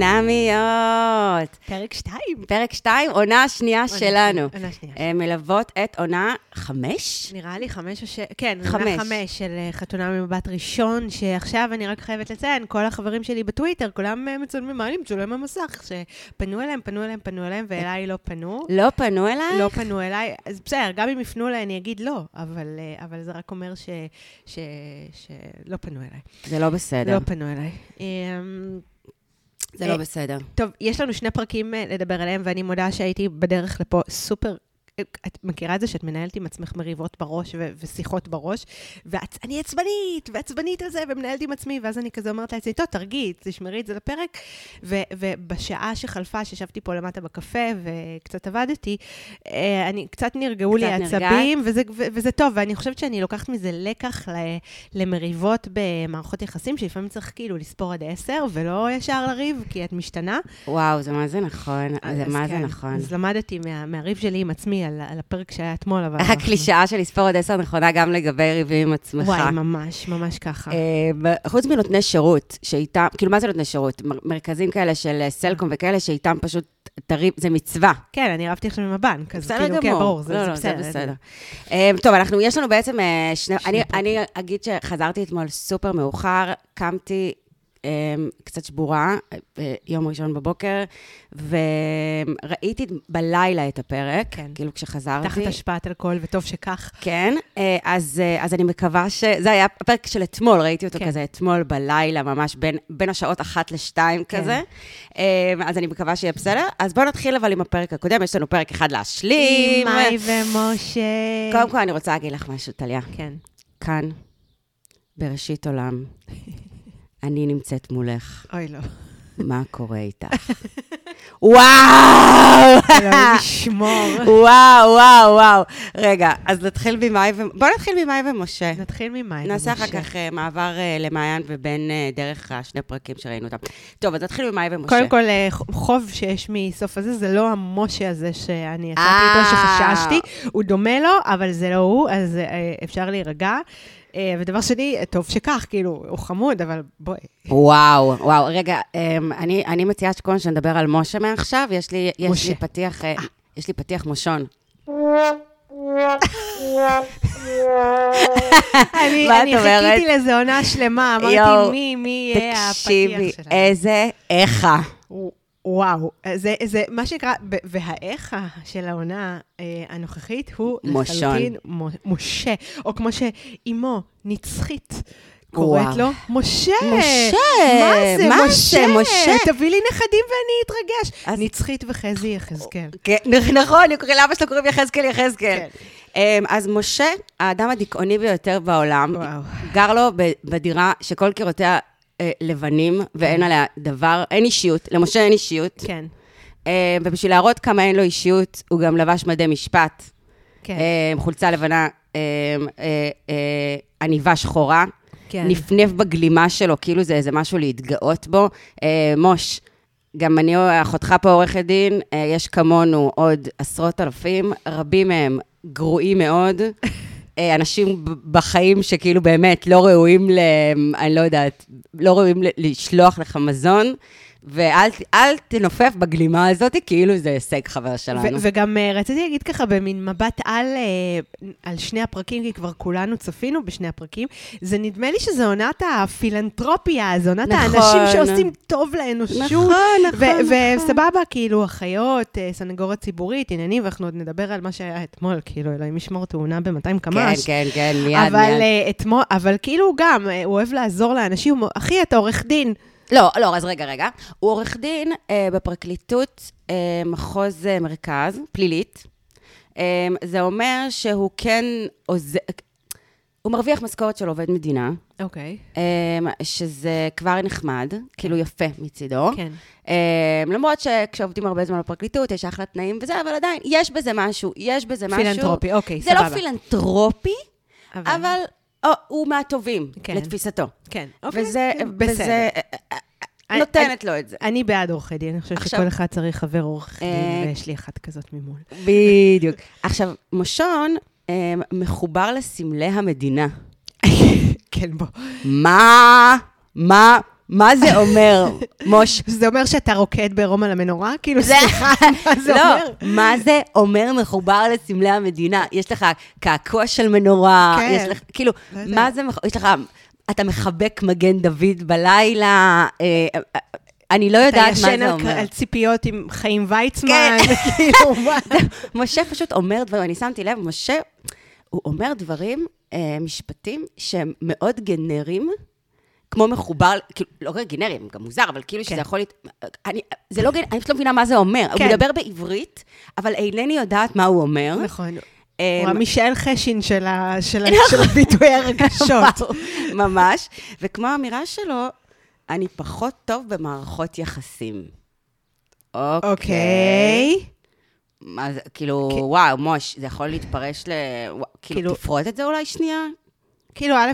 חינמיות. פרק שתיים. פרק 2, עונה השנייה שלנו. עונה שנייה. אה, מלוות את עונה חמש? נראה לי חמש או ש... כן, חמש. עונה חמש של אה, חתונה ממבט ראשון, שעכשיו אני רק חייבת לציין, כל החברים שלי בטוויטר, כולם אה, מצלמים, מה אני מצולם במסך? שפנו אליהם, פנו אליהם, פנו אליהם, ואליי לא פנו. לא פנו אליי? לא פנו אליי, אז בסדר, גם אם יפנו אליי אני אגיד לא, אבל, אבל זה רק אומר שלא פנו אליי. זה לא בסדר. לא פנו אליי. זה אה, לא בסדר. טוב, יש לנו שני פרקים אה, לדבר עליהם, ואני מודה שהייתי בדרך לפה סופר... את מכירה את זה שאת מנהלת עם עצמך מריבות בראש ו- ושיחות בראש, ואני עצבנית, ועצבנית על זה, ומנהלת עם עצמי, ואז אני כזה אומרת לעצמי, טוב, תרגי, תשמרי את זה לפרק. ו- ובשעה שחלפה, שישבתי פה למטה בקפה וקצת עבדתי, אה, אני, קצת נרגעו לי קצת העצבים, וזה, ו- וזה טוב, ואני חושבת שאני לוקחת מזה לקח ל- למריבות במערכות יחסים, שלפעמים צריך כאילו לספור עד עשר, ולא ישר לריב, כי את משתנה. וואו, זה מה זה נכון. זה מה זה כן, נכון. אז למדתי מה, מהריב שלי עם עצמי על, על הפרק שהיה אתמול, אבל... אנחנו- הקלישאה של לספור עד עשר נכונה גם לגבי ריבים עם עצמך. וואי, ממש, ממש ככה. אה, חוץ מנותני שירות, שאיתם, כאילו, מה זה נותני שירות? מר- מרכזים כאלה של אה, סלקום וכאלה, שאיתם פשוט תריב, זה מצווה. כן, אני רבתי עכשיו עם הבנק, אז בסדר כאילו, כן, גמור. ברור, זה לא, זה לא, זה בסדר. בסדר. אה, טוב, אנחנו, יש לנו בעצם אה, שני... שני אני- אני אגיד שחזרתי אתמול סופר מאוחר, קמתי אה, קצת שבורה, אה, יום ראשון בבוקר, וראיתי בלילה את הפרק, כן. כאילו כשחזרתי. תחת השפעת אלכוהול, וטוב שכך. כן, אה, אז, אה, אז אני מקווה ש... זה היה הפרק של אתמול, ראיתי אותו כן. כזה אתמול בלילה, ממש בין, בין השעות אחת לשתיים כן. כזה. אה, אז אני מקווה שיהיה בסדר. אז בואו נתחיל אבל עם הפרק הקודם, יש לנו פרק אחד להשלים. עם מאי ומשה. קודם כל, אני רוצה להגיד לך משהו, טליה. כן. כאן, בראשית עולם, אני נמצאת מולך. אוי, לא. מה קורה איתך? וואו! אלוהים ישמור. וואו, וואו, וואו. רגע, אז נתחיל ממאי ו... בוא נתחיל ממאי ומשה. נתחיל ממאי ומשה. נעשה אחר כך אה, מעבר אה, למעיין ובן אה, דרך השני פרקים שראינו אותם. טוב, אז נתחיל ממאי ומשה. קודם כל, חוב שיש מסוף הזה, זה לא המשה הזה שאני יצאתי. איתו, שחששתי. הוא דומה לו, אבל זה לא הוא, אז אפשר להירגע. אה, ודבר שני, טוב שכך, כאילו, הוא חמוד, אבל בואי. וואו, וואו. רגע, אמ, אני, אני מציעה שקודם שנדבר על משה מעכשיו. יש לי, יש משה. לי פתיח, אה, יש לי פתיח מושון. אני? חיכיתי לזה עונה שלמה, אמרתי, מי, מי יהיה תקשיבי, הפתיח שלנו. איזה איכה. וואו, זה, זה מה שנקרא, והאיך של העונה אה, הנוכחית הוא מושון. לחלוטין משה, או כמו שאימו, נצחית. קוראת וואו. לו, משה! משה! מה זה, מה משה? זה, משה? תביא לי נכדים ואני אתרגש. אז- נצחית וחזי יחזקאל. כן, נכון, לאבא שלו קוראים יחזקאל יחזקאל. כן. אמ, אז משה, האדם הדיכאוני ביותר בעולם, וואו. גר לו בדירה שכל קירותיה אה, לבנים, ואין עליה דבר, אין אישיות, למשה אין אישיות. כן, אה, ובשביל להראות כמה אין לו אישיות, הוא גם לבש מדי משפט, כן, אה, חולצה לבנה, אה, אה, אה, עניבה שחורה, כן. נפנף בגלימה שלו, כאילו זה איזה משהו להתגאות בו. אה, מוש, גם אני, אחותך פה עורכת דין, יש כמונו עוד עשרות אלפים, רבים מהם גרועים מאוד. אה, אנשים בחיים שכאילו באמת לא ראויים ל... אני לא יודעת, לא ראויים לשלוח לך מזון, ואל תנופף בגלימה הזאת, כאילו זה הישג חבר שלנו. וגם אה, רציתי להגיד ככה, במין מבט על, אה, על שני הפרקים, כי כבר כולנו צפינו בשני הפרקים, זה נדמה לי שזו עונת הפילנטרופיה, זו עונת נכון. האנשים שעושים טוב לאנושות. נכון, נכון, נכון. וסבבה, כאילו, אחיות, אה, סנגוריה ציבורית, עניינים, ואנחנו עוד נדבר על מה שהיה אתמול, כאילו, אלוהים ישמור תאונה ב-200 כן, קמ"ש. כן, כן, מיד, אבל, מיד. אתמול, אבל כאילו גם, הוא אוהב לעזור לאנשים, אחי, אתה עורך דין. לא, לא, אז רגע, רגע. הוא עורך דין אה, בפרקליטות אה, מחוז אה, מרכז, פלילית. אה, זה אומר שהוא כן עוזר... הוא מרוויח משכורת של עובד מדינה, אוקיי. אה, שזה כבר נחמד, כאילו יפה מצידו. כן. אה, למרות שכשעובדים הרבה זמן בפרקליטות, יש אחלה תנאים וזה, אבל עדיין, יש בזה משהו, יש בזה משהו. פילנטרופי, אוקיי, זה סבבה. לא פילנטרופי, אבל או, הוא מהטובים, כן. לתפיסתו. כן, אוקיי. וזה, בסדר. וזה, אני- נותנת לו את זה. אני בעד עורכי דין, אני חושבת שכל אחד צריך חבר עורך דין, אה, ויש לי אחת כזאת ממול. בדיוק. עכשיו, מושון אה, מחובר לסמלי המדינה. כן, בוא. מה? מה? מה זה אומר, מוש? זה אומר שאתה רוקד בעירום על המנורה? כאילו, סליחה, מה זה לא, אומר? מה זה אומר מחובר לסמלי המדינה? יש לך קעקוע של מנורה, כן. יש לך, כאילו, לא. מה זה, יש לך, אתה מחבק מגן דוד בלילה, אה, אה, אני לא אתה יודעת מה ישן זה אומר. על ציפיות עם חיים ויצמן. וכאילו, מה? משה פשוט אומר דברים, אני שמתי לב, משה, הוא אומר דברים, אה, משפטים שהם מאוד גנריים, כמו מחובר, כאילו, לא רק גנריים, גם מוזר, אבל כאילו כן. שזה יכול להיות... אני, זה לא גנרי, אני פשוט לא מבינה מה זה אומר. כן. הוא מדבר בעברית, אבל אינני יודעת מה הוא אומר. נכון. אה, הוא המישאל חשין של ה- של ה- של ביטויי הרגשות. ממש. וכמו האמירה שלו, אני פחות טוב במערכות יחסים. אוקיי. אוקיי. מה זה, כאילו, כן. וואו, מוש, זה יכול להתפרש ל... כאילו, כאילו- תפרוט את זה אולי שנייה? כאילו, א',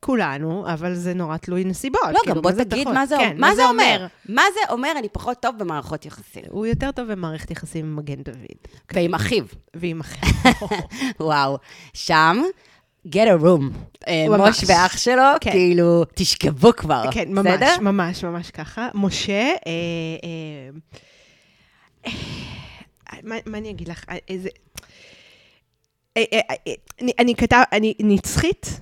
כולנו, אבל זה נורא תלוי נסיבות. לא, כאילו, גם בוא תגיד? מה זה כן, מה זה אומר. מה זה אומר, אני פחות טוב במערכות יחסים. הוא יותר טוב במערכת יחסים עם מגן דוד. ועם אחיו, ועם אחר. וואו. שם, get a room. אה, ממש. מוש ואח שלו, כן. כאילו, תשכבו כבר. כן, ממש, בסדר? ממש, ממש ככה. משה, אה, אה, מה מה אני אגיד לך? איזה... אני- אני כתב, אני נצחית.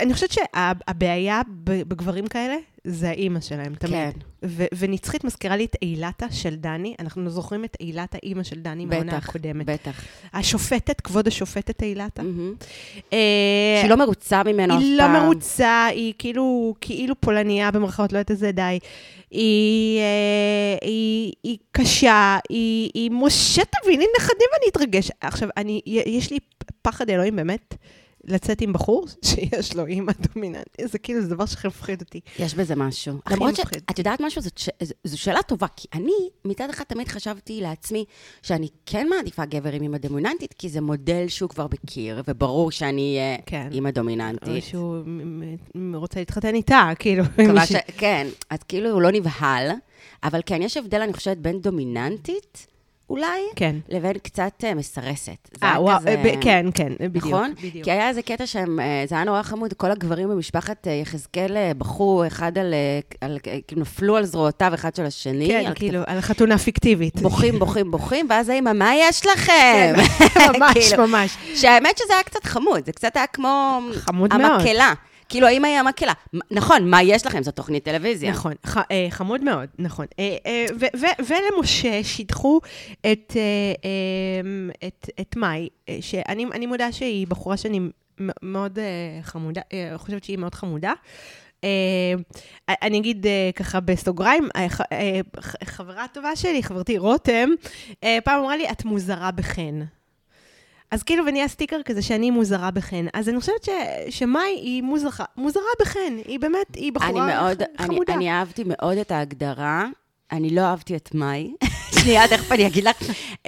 אני חושבת שהבעיה בגברים כאלה זה האימא שלהם, תמיד. כן. ו- ונצחית מזכירה לי את אילתה של דני. אנחנו זוכרים את אילתה, אימא של דני מהעונה בטח, הקודמת. בטח. השופטת, כבוד השופטת אילתה. מהמם. אה, שהיא לא מרוצה ממנו אף פעם. היא לא מרוצה, היא כאילו, כאילו פולניה במרכאות, לא יודעת איזה די. היא, אה, היא, היא קשה, היא, היא משה תביא לי נכדים ואני אתרגש. עכשיו, אני, יש לי פחד אלוהים באמת לצאת עם בחור שיש לו אימא דומיננטית. זה כאילו, זה דבר להפחיד אותי. יש בזה משהו. למרות. שאת יודעת משהו, זאת ש... זו שאלה טובה, כי אני מצד אחד תמיד חשבתי לעצמי שאני כן מעדיפה גבר עם אימא דומיננטית, כי זה מודל שהוא כבר מכיר, וברור שאני אהיה כן. אימא או דומיננטית. שהוא מ- מ- רוצה להתחתן איתה, כאילו. ש... כן, אז כאילו הוא לא נבהל, אבל כן, יש הבדל, אני חושבת, בין דומיננטית, אולי, כן. לבין קצת אה, מסרסת. אה, וואו, כזה- ב- כן, כן, בדיוק. נכון? בדיוק. כי היה איזה קטע שהם, אה, זה היה נורא חמוד, כל הגברים במשפחת אה, יחזקאל אה, בכו אחד על, אה, על, אה, כאילו נפלו על זרועותיו אחד של השני. כן, על כאילו, על חתונה פיקטיבית. בוכים, בוכים, בוכים, ואז האמא, מה יש לכם? ממש, כאילו, ממש. שהאמת שזה היה קצת חמוד, זה קצת היה כמו חמוד מאוד. המקהלה. כאילו, האמא היא המקהלה. נכון, מה יש לכם? זו תוכנית טלוויזיה. נכון, ח, אה, חמוד מאוד, נכון. אה, אה, ו- ו- ולמשה שידחו את, אה, אה, את, את מאי, אה, שאני אני מודה שהיא בחורה שאני מאוד אה, חמודה, אה, חושבת שהיא מאוד חמודה. אני אגיד ככה בסוגריים, חברה טובה שלי, חברתי רותם, פעם אמרה לי, את מוזרה בחן. אז כאילו, ונהיה סטיקר כזה שאני מוזרה בחן. אז אני חושבת ש, שמאי היא מוזרה, מוזרה בחן. היא באמת, היא בחורה אני מאוד, ח- אני, חמודה. אני אהבתי מאוד את ההגדרה. אני לא אהבתי את מאי. שנייה, תכף אני אגיד לך. Um,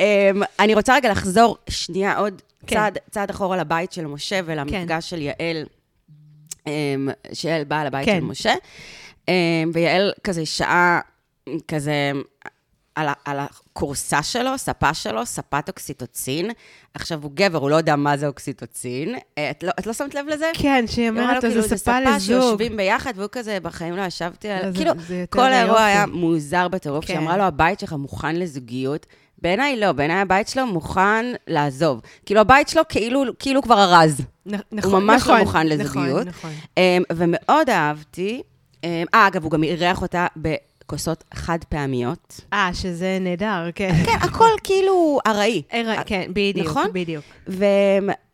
אני רוצה רגע לחזור שנייה עוד כן. צעד, צעד אחורה לבית של משה ולמפגש של יעל, um, שיעל באה לבית כן. של משה. Um, ויעל כזה שעה, כזה... על, על הכורסה שלו, ספה שלו, ספת אוקסיטוצין. עכשיו, הוא גבר, הוא לא יודע מה זה אוקסיטוצין. אה, את לא, את לא שמת לב לזה? כן, שהיא אומרת לו, כאילו, זה ספה לזוג. שיושבים ביחד, והוא כזה, בחיים לא ישבתי על... לא, זה- כאילו, זה יותר כל האירוע. היה מוזר בטירוף, כן. שאמרה לו, הבית שלך מוכן לזוגיות. בעיניי לא, בעיניי הבית שלו מוכן לעזוב. כאילו, הבית שלו כאילו, כאילו כבר ארוז. נ- נכון, הוא ממש לא נכון, מוכן נכון, לזוגיות. נכון. אמ, ומאוד אהבתי, אמ, אה, אגב, הוא גם אירח אותה בכוסות חד פעמיות. אה, שזה נהדר, כן. כן, הכל כאילו ארעי. ער- כן, בדיוק, נכון? בדיוק. ו...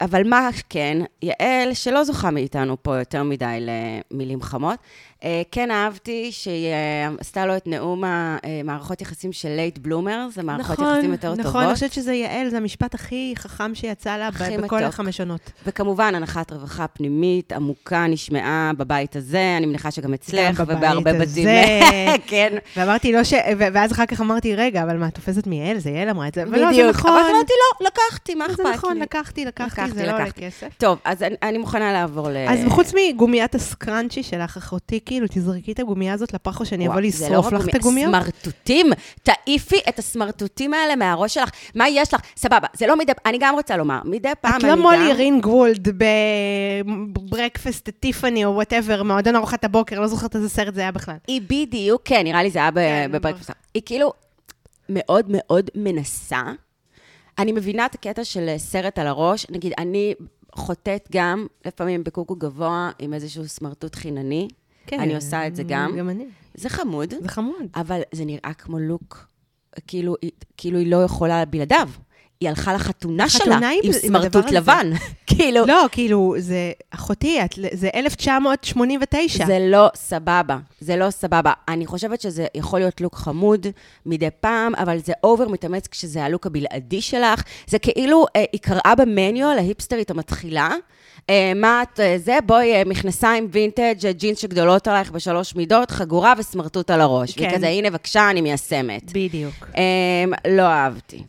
אבל מה כן, יעל, שלא זוכה מאיתנו פה יותר מדי למילים חמות, אה, כן אהבתי שהיא אה, עשתה לו את נאום המערכות יחסים של late bloomer, זה מערכות יחסים יותר נכון, טובות. אני חושבת שזה יעל, זה המשפט הכי חכם שיצא לה בכל מתוק. החמש עונות. וכמובן, הנחת רווחה פנימית, עמוקה, נשמעה בבית הזה, אני מניחה שגם אצלך, ובהרבה. בתים. כן. ואמרתי לא ש... ואז אחר כך אמרתי, רגע, אבל מה, את תופסת מיעל? זה יעל אמרה את זה. אבל לא, זה בדיוק. נכון. אבל אמרתי, לא, לקחתי, מה אכפת זה לי? נכון, לקחתי, לקחתי, זה לא עולה. כסף. טוב, אז אני, אני מוכנה לעבור ל... אז חוץ מגומיית הסקראנצ'י שלך, אחותי, כאילו, תזרקי את הגומייה הזאת לפח או שאני אבוא לא לשרוף רק לך את הגומיות? סמרטוטים, תעיפי את הסמרטוטים האלה מהראש שלך. מה יש לך? סבבה, זה לא מדי... אני גם רוצה לומר, מדי פעם את אני לא גם... מולי רינגוולד ב Breakfast Tiffany או whatever, מועדון ארוחת הבוקר, לא זוכרת איזה סרט זה היה בכלל. היא בדיוק, כן, נראה לי זה היה כן, ב Breakfast. היא כאילו מאוד מאוד מנסה. אני מבינה את הקטע של סרט על הראש. נגיד, אני חוטאת גם, לפעמים בקוקו גבוה, עם איזשהו סמרטוט חינני. כן, אני עושה את זה גם. גם אני. זה חמוד, זה חמוד. אבל זה נראה כמו לוק, כאילו, כאילו היא לא יכולה בלעדיו. היא הלכה לחתונה שלה עם סמרטוט. לבן. כאילו, לא, כאילו, זה, אחותי, זה 1989. זה לא סבבה, זה לא סבבה. אני חושבת שזה יכול להיות לוק חמוד מדי פעם, אבל זה אובר מתאמץ כשזה הלוק הבלעדי שלך. זה כאילו, אה, היא קראה במניו להיפסטרית המתחילה. אה, מה את, אה, זה, בואי, אה, מכנסיים וינטג', אה, ג'ינס שגדולות עלייך בשלוש מידות, חגורה וסמרטוט על הראש. כן. וכזה, הנה, בבקשה, אני מיישמת. בדיוק. אה, לא אהבתי.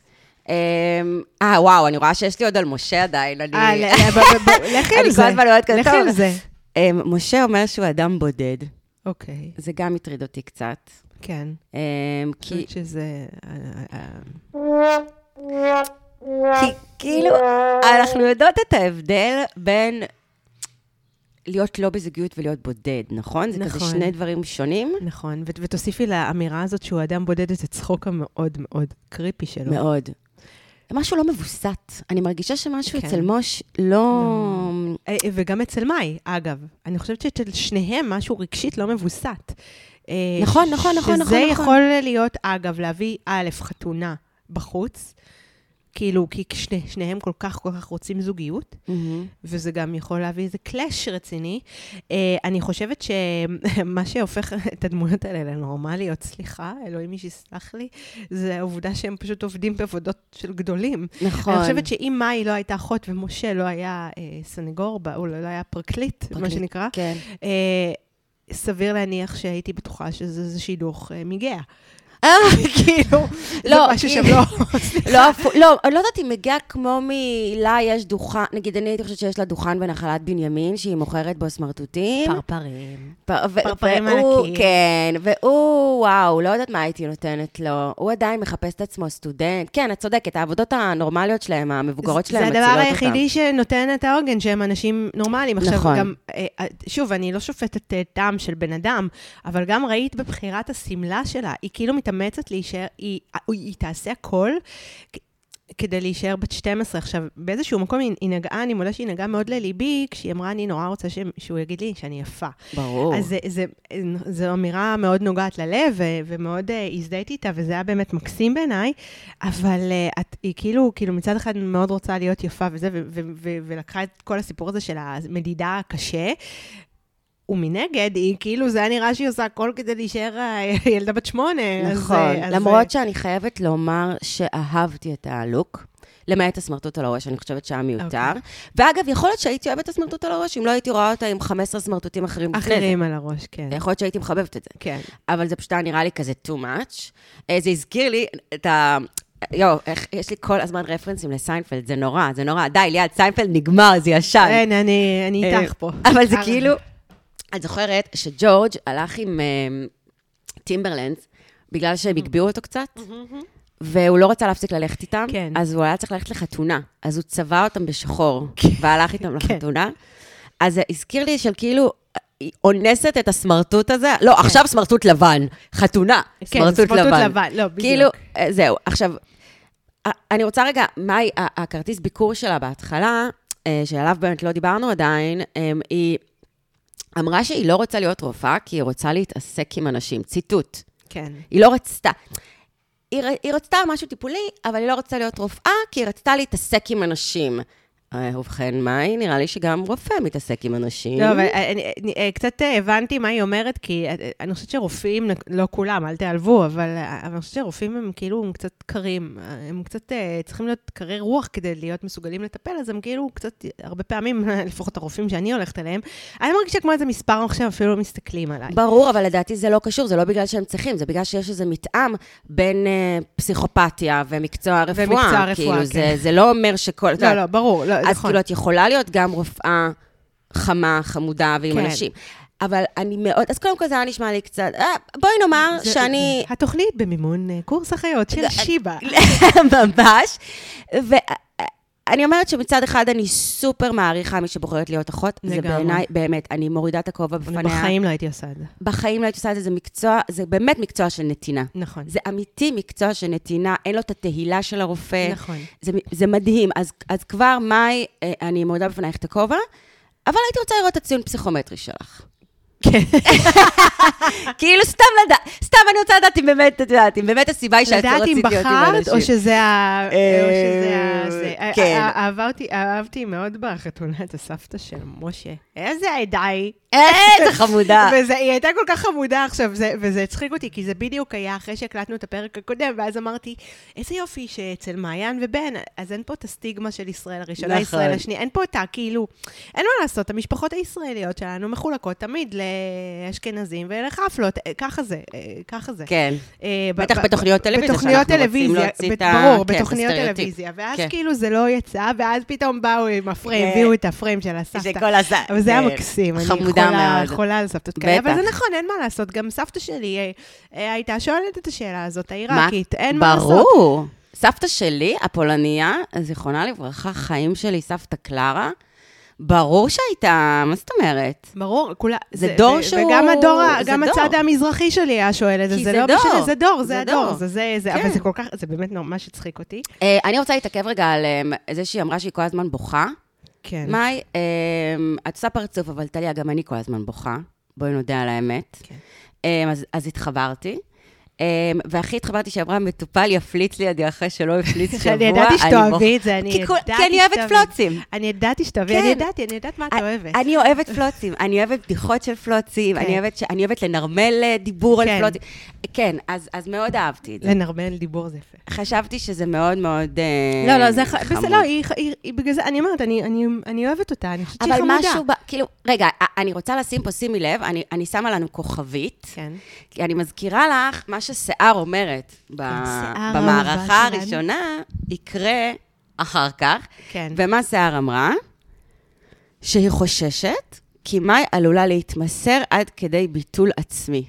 אה, אה, וואו, אני רואה שיש לי עוד על משה עדיין. אני... אה, לכי אני על זה. כל הזמן אומרת כזה, לכי טוב. על זה. אה, משה אומר שהוא אדם בודד. אוקיי, זה גם הטריד אותי קצת. כן. אמ, אני כי, חושבת שזה... אה, אה, כי כאילו, אנחנו יודעות את ההבדל בין להיות לא בזוגיות ולהיות בודד, נכון? זה כזה נכון. שני דברים שונים? נכון, ו- ותוסיפי לאמירה הזאת שהוא אדם בודד את הצחוק המאוד מאוד קריפי שלו. מאוד. משהו לא מבוסת. אני מרגישה שמשהו כן. אצל מוש לא... אה, וגם אצל מאי, אגב. אני חושבת שאצל שניהם משהו רגשית לא מבוסת. אה, נכון, נכון, נכון, נכון, שזה נכון. יכול להיות, אגב, להביא, א', חתונה בחוץ, כאילו, כי שני, שניהם כל כך כל כך רוצים זוגיות, מהמם. וזה גם יכול להביא איזה קלאש רציני. Uh, אני חושבת שמה שהופך את הדמויות האלה לנורמליות, סליחה, אלוהים מי שיסלח לי, זה העובדה שהם פשוט עובדים בעבודות של גדולים. נכון. אני חושבת שאם מאי לא הייתה אחות ומשה לא היה uh, סנגור, או לא היה פרקליט, מה פרקליט, שנקרא, כן. uh, סביר להניח שהייתי בטוחה שזה שידוך uh, מגאה. כאילו, זה לא, משהו שם לא... לא, לא, אני לא יודעת אם מגיע כמו מילה יש דוכן, נגיד, אני הייתי חושבת שיש לה דוכן בנחלת בנימין, שהיא מוכרת בו סמרטוטים. פרפרים. פרפרים ענקיים. כן, והוא, וואו, לא יודעת מה הייתי נותנת לו. הוא עדיין מחפש את עצמו סטודנט. כן, את צודקת, העבודות הנורמליות שלהם, המבוגרות שלהם, זה מצילות הדבר אותם. היחידי שנותן את העוגן, שהם אנשים נורמליים. נכון. גם, אה, אה, שוב, אני לא שופטת אה, טעם של בן אדם, אבל גם ראית בבחירת השמלה שלה, היא כאילו מתאמצת להישאר, היא, היא תעשה הכל. כדי להישאר בת 12. עכשיו, באיזשהו מקום היא, היא נגעה, אני מודה שהיא נגעה מאוד לליבי, כשהיא אמרה, אני נורא רוצה ש, שהוא יגיד לי שאני יפה. ברור. אז זו אמירה מאוד נוגעת ללב, ו- ומאוד uh, הזדהיתי איתה, וזה היה באמת מקסים בעיניי, אבל uh, את, היא כאילו, כאילו מצד אחד מאוד רוצה להיות יפה וזה, ו- ו- ו- ולקחה את כל הסיפור הזה של המדידה הקשה. ומנגד, היא כאילו, זה היה נראה שהיא עושה הכל כדי להישאר אה, ילדה בת שמונה. אז, נכון, אה, אז, למרות שאני חייבת לומר שאהבתי את הלוק. למעט הסמרטוט על הראש, אני חושבת שהיה מיותר. אוקיי. ואגב, יכול להיות שהייתי אוהבת את הסמרטוט על הראש, אם לא הייתי רואה אותה עם 15 סמרטוטים אחרים לפני זה. אחרים על הראש, כן. יכול להיות שהייתי מחבבת את זה. כן. אבל זה פשוט היה נראה לי כזה too much. אה, זה הזכיר לי את ה... יואו, איך, יש לי כל הזמן רפרנסים לסיינפלד, זה נורא, זה נורא. די, ליעד, סיינפלד נגמר, זה ישן. אין, אני אני איתך פה. אבל זה כאילו... את זוכרת שג'ורג' הלך עם אה, Timberlands, בגלל שהם הגביהו אותו קצת, והוא לא רצה להפסיק ללכת איתם, כן. אז הוא היה צריך ללכת לחתונה. אז הוא צבע אותם בשחור, והלך איתם כן. לחתונה. אז זה הזכיר לי של כאילו... היא אונסת את הסמרטוט הזה, לא, עכשיו סמרטוט לבן, חתונה, כן, סמרטוט סמרטוט לבן. לבן, לא, בדיוק. כאילו, אה, זהו. עכשיו, אה, אני רוצה רגע, מה היא- ה- הכרטיס ביקור שלה בהתחלה, שעליו באמת לא דיברנו עדיין, היא אמרה שהיא לא רוצה להיות רופאה, כי היא רוצה להתעסק עם אנשים. ציטוט. כן. היא לא רצתה. היא, היא רצתה משהו טיפולי, אבל היא לא רצתה להיות רופאה, כי היא רצתה להתעסק עם אנשים. אה, ובכן, מאי, נראה לי שגם רופא מתעסק עם אנשים. לא, אבל אני, אני, אני קצת אה, הבנתי מה היא אומרת, כי אה, אני חושבת שרופאים, לא כולם, אל תיעלבו, אבל אני חושבת שרופאים הם כאילו הם קצת קרים. הם קצת צריכים להיות קרי רוח כדי להיות מסוגלים לטפל, אז הם כאילו קצת, הרבה פעמים, לפחות הרופאים שאני הולכת אליהם, אני מרגישה כמו איזה מספר עכשיו, אפילו לא מסתכלים עליי. ברור, אבל לדעתי זה לא קשור, זה לא בגלל שהם צריכים, זה בגלל שיש איזה מתאם בין אה, פסיכופתיה ומקצוע הרפואה. ומקצוע הרפואה, כאילו, כן. זה, זה לא אומר שכל... לא, לא, ברור, לא, אז נכון. כאילו, את יכולה להיות גם רופאה חמה, חמודה ועם כן. אנשים. אבל אני מאוד, אז קודם כל זה היה נשמע לי קצת, אה, בואי נאמר זה- שאני התוכנית במימון אה, קורס אחיות של שיבא. ממש, ואני אומרת שמצד אחד אני סופר מעריכה מי שבוחרת להיות אחות, זה לגמרי. בעיניי, באמת, אני מורידה את הכובע אני בפניה. בחיים לא הייתי עושה את זה. בחיים לא הייתי עושה את זה, זה מקצוע, זה באמת מקצוע של נתינה. נכון. זה אמיתי מקצוע של נתינה, אין לו את התהילה של הרופא. נכון. זה, זה מדהים. אז, אז כבר, מאי, אה, אני מורידה בפנייך את הכובע, אבל הייתי רוצה לראות את הציון פסיכומטרי שלך. כן. כאילו, סתם לדעת, סתם אני רוצה לדעת אם באמת, את יודעת, אם באמת הסיבה היא שאת לא לדעת רצית אם להיות עם בחרת, אנשים. שזה ה... אה, או שזה ה... זה. כן. אה, אה, אהבתי- אהבתי מאוד בחתונה את הסבתא של משה. איזה עדה היא. איזה חמודה. וזה, היא הייתה כל כך חמודה עכשיו, זה, וזה הצחיק אותי, כי זה בדיוק היה אחרי שהקלטנו את הפרק הקודם, ואז אמרתי, איזה יופי שאצל מעיין ובן, אז אין פה את הסטיגמה של ישראל הראשונה, נכון. ישראל השנייה, אין פה את ה, כאילו, אין מה לעשות, המשפחות הישראליות שלנו מחולקות תמיד לאשכנזים ולחפלות, אה, ככה זה, אה, ככה זה. כן. אה, בטח בתוכניות טלוויזיה, בתוכניות טלוויזיה, ברור, כן, בתוכניות. טלוויזיה. ואז כן. כאילו זה לא יצא, ואז פתאום באו עם הפריים, כן. הביאו את הפריים של הסבתא. שכל הז... אבל זה היה כן. מקסים, אני מאוד. חולה על סבתות כאלה, אבל. זה נכון, אין מה לעשות. גם סבתא שלי אה, אה, הייתה שואלת את השאלה הזאת, העיראקית, אין מה לעשות. ברור. סבתא שלי, הפולניה, זיכרונה לברכה, חיים שלי, סבתא קלרה, ברור שהייתה, מה זאת אומרת? ברור, כולה... זה דור שהוא- וגם הדור, זה גם דור. הצד המזרחי שלי היה שואל את זה, זה זה לא דור. משנה, זה דור, זה זה הדור, דור. זה זה, זה, כן. אבל זה כל כך, זה באמת ממש הצחיק אותי. אה, אני רוצה להתעכב רגע על אה, זה שהיא אמרה שהיא כל הזמן בוכה. כן. מאי, אה, את עושה פרצוף, אבל טליה, גם אני כל הזמן בוכה. בואי נודה על האמת. כן. אה, אז, אז התחברתי. אה, והכי התחברתי שאמרה, מטופל יפליץ לידי אחרי שלא הפליץ שבוע. אני ידעתי בוכה." שתאהבי את זה, אני ידעתי כי אני אוהבת שתאהבי. פלוצים. אני ידעתי שתאהבי, כן. אני ידעתי, אני יודעת מה את אוהבת. אני אוהבת פלוצים, אני אוהבת בדיחות של פלוצים, כן. אני אוהבת אני אוהבת לנרמל אה, דיבור על כן. פלוצים. כן, אז מאוד אהבתי את זה. לנרמל דיבור זה יפה. חשבתי שזה מאוד מאוד אה, לא, לא, זה חמוד. בסדר, לא, בגלל זה, אני אומרת, אני- אוהבת אותה, אני חושבת שהיא אבל חמודה. משהו, ב- כאילו, רגע, אני רוצה לשים פה, שימי לב, אני, שמה לנו כוכבית, כן. כי אני מזכירה לך מה ששיער אומרת ב- שיער במערכה הראשונה, יקרה אחר כך. כן. ומה שיער אמרה? שהיא חוששת, כי מאי עלולה להתמסר עד כדי ביטול עצמי.